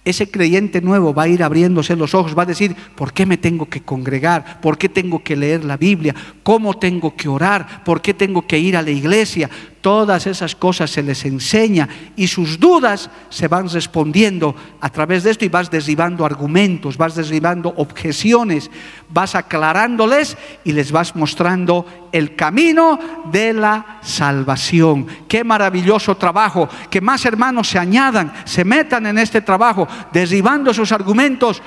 ese creyente nuevo va a ir abriéndose los ojos, va a decir, ¿por qué me tengo que congregar? ¿Por qué tengo que leer la Biblia? ¿Cómo tengo que orar? ¿Por qué tengo que ir a la iglesia? Todas esas cosas se les enseña y sus dudas se van respondiendo a través de esto y vas derribando argumentos, vas derribando objeciones, vas aclarándoles y les vas mostrando el camino de la salvación. Qué maravilloso trabajo, que más hermanos se añadan, se metan en este trabajo, derribando esos argumentos.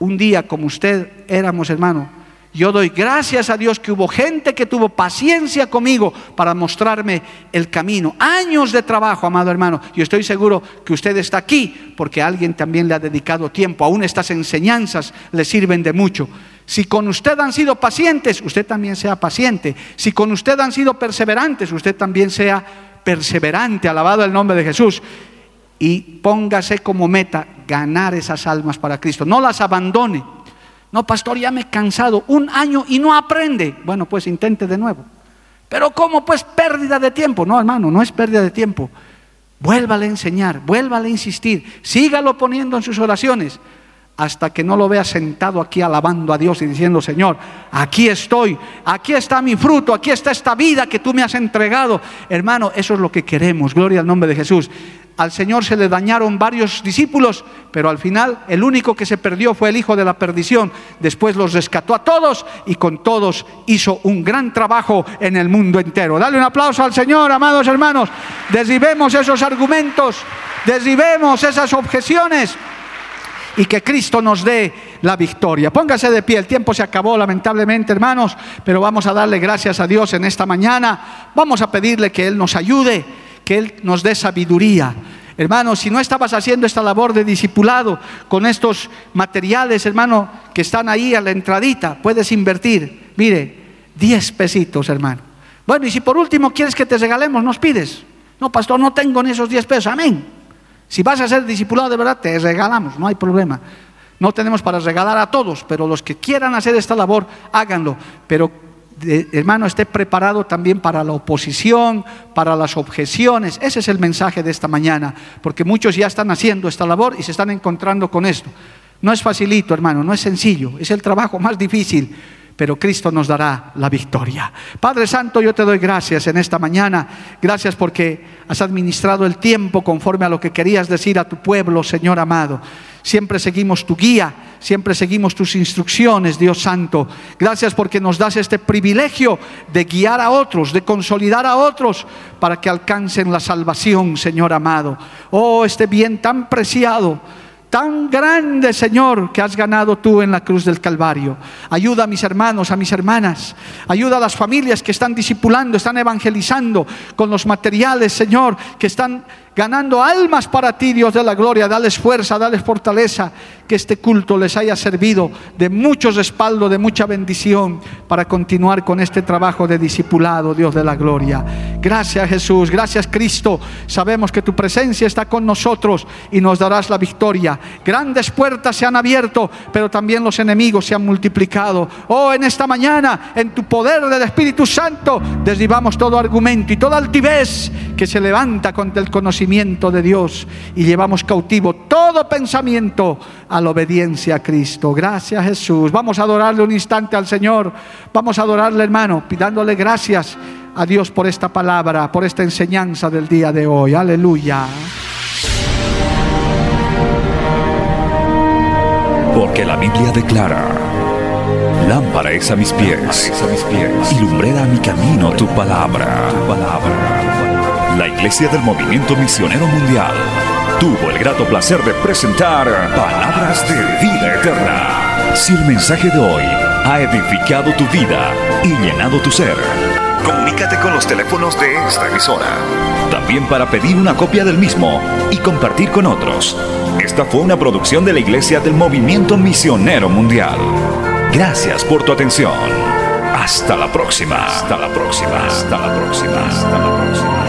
Un día como usted éramos hermano, yo doy gracias a Dios que hubo gente que tuvo paciencia conmigo para mostrarme el camino. Años de trabajo, amado hermano. Y estoy seguro que usted está aquí porque alguien también le ha dedicado tiempo. Aún estas enseñanzas le sirven de mucho. Si con usted han sido pacientes, usted también sea paciente. Si con usted han sido perseverantes, usted también sea perseverante. Alabado el nombre de Jesús. Y póngase como meta ganar esas almas para Cristo. No las abandone. No, pastor, ya me he cansado un año y no aprende. Bueno, pues intente de nuevo. Pero ¿cómo? Pues pérdida de tiempo. No, hermano, no es pérdida de tiempo. Vuélvale a enseñar, vuélvale a insistir, sígalo poniendo en sus oraciones hasta que no lo vea sentado aquí alabando a Dios y diciendo, Señor, aquí estoy, aquí está mi fruto, aquí está esta vida que tú me has entregado. Hermano, eso es lo que queremos, gloria al nombre de Jesús al Señor se le dañaron varios discípulos, pero al final el único que se perdió fue el hijo de la perdición. Después los rescató a todos y con todos hizo un gran trabajo en el mundo entero. Dale un aplauso al Señor, amados hermanos. Desribemos esos argumentos, desribemos esas objeciones y que Cristo nos dé la victoria. Póngase de pie, el tiempo se acabó lamentablemente, hermanos, pero vamos a darle gracias a Dios en esta mañana. Vamos a pedirle que Él nos ayude que Él nos dé sabiduría. Hermano, si no estabas haciendo esta labor de discipulado con estos materiales, hermano, que están ahí a la entradita, puedes invertir, mire, 10 pesitos, hermano. Bueno, y si por último quieres que te regalemos, nos pides. No, pastor, no tengo ni esos 10 pesos, amén. Si vas a ser discipulado de verdad, te regalamos, no hay problema. No tenemos para regalar a todos, pero los que quieran hacer esta labor, háganlo. Pero hermano, esté preparado también para la oposición, para las objeciones. Ese es el mensaje de esta mañana, porque muchos ya están haciendo esta labor y se están encontrando con esto. No es facilito, hermano, no es sencillo, es el trabajo más difícil, pero Cristo nos dará la victoria. Padre Santo, yo te doy gracias en esta mañana. Gracias porque has administrado el tiempo conforme a lo que querías decir a tu pueblo, Señor amado. Siempre seguimos tu guía, siempre seguimos tus instrucciones, Dios Santo. Gracias porque nos das este privilegio de guiar a otros, de consolidar a otros para que alcancen la salvación, Señor amado. Oh, este bien tan preciado tan grande, Señor, que has ganado tú en la cruz del Calvario. Ayuda a mis hermanos, a mis hermanas. Ayuda a las familias que están discipulando, están evangelizando con los materiales, Señor, que están ganando almas para ti, Dios de la gloria. Dales fuerza, dales fortaleza, que este culto les haya servido de mucho respaldo, de mucha bendición para continuar con este trabajo de discipulado, Dios de la gloria. Gracias Jesús, gracias Cristo. Sabemos que tu presencia está con nosotros y nos darás la victoria. Grandes puertas se han abierto, pero también los enemigos se han multiplicado. Oh, en esta mañana, en tu poder del Espíritu Santo, derribamos todo argumento y toda altivez que se levanta contra el conocimiento de Dios y llevamos cautivo todo pensamiento a la obediencia a Cristo. Gracias Jesús. Vamos a adorarle un instante al Señor. Vamos a adorarle hermano, pidándole gracias a Dios por esta palabra, por esta enseñanza del día de hoy. Aleluya. Porque la Biblia declara, lámpara es a mis pies, a mis pies y lumbrera a mi camino tu palabra. Tu palabra la Iglesia del Movimiento Misionero Mundial tuvo el grato placer de presentar Palabras de Vida Eterna. Si el mensaje de hoy ha edificado tu vida y llenado tu ser, comunícate con los teléfonos de esta emisora. También para pedir una copia del mismo y compartir con otros. Esta fue una producción de la Iglesia del Movimiento Misionero Mundial. Gracias por tu atención. Hasta la próxima. Hasta la próxima. Hasta la próxima. Hasta la próxima.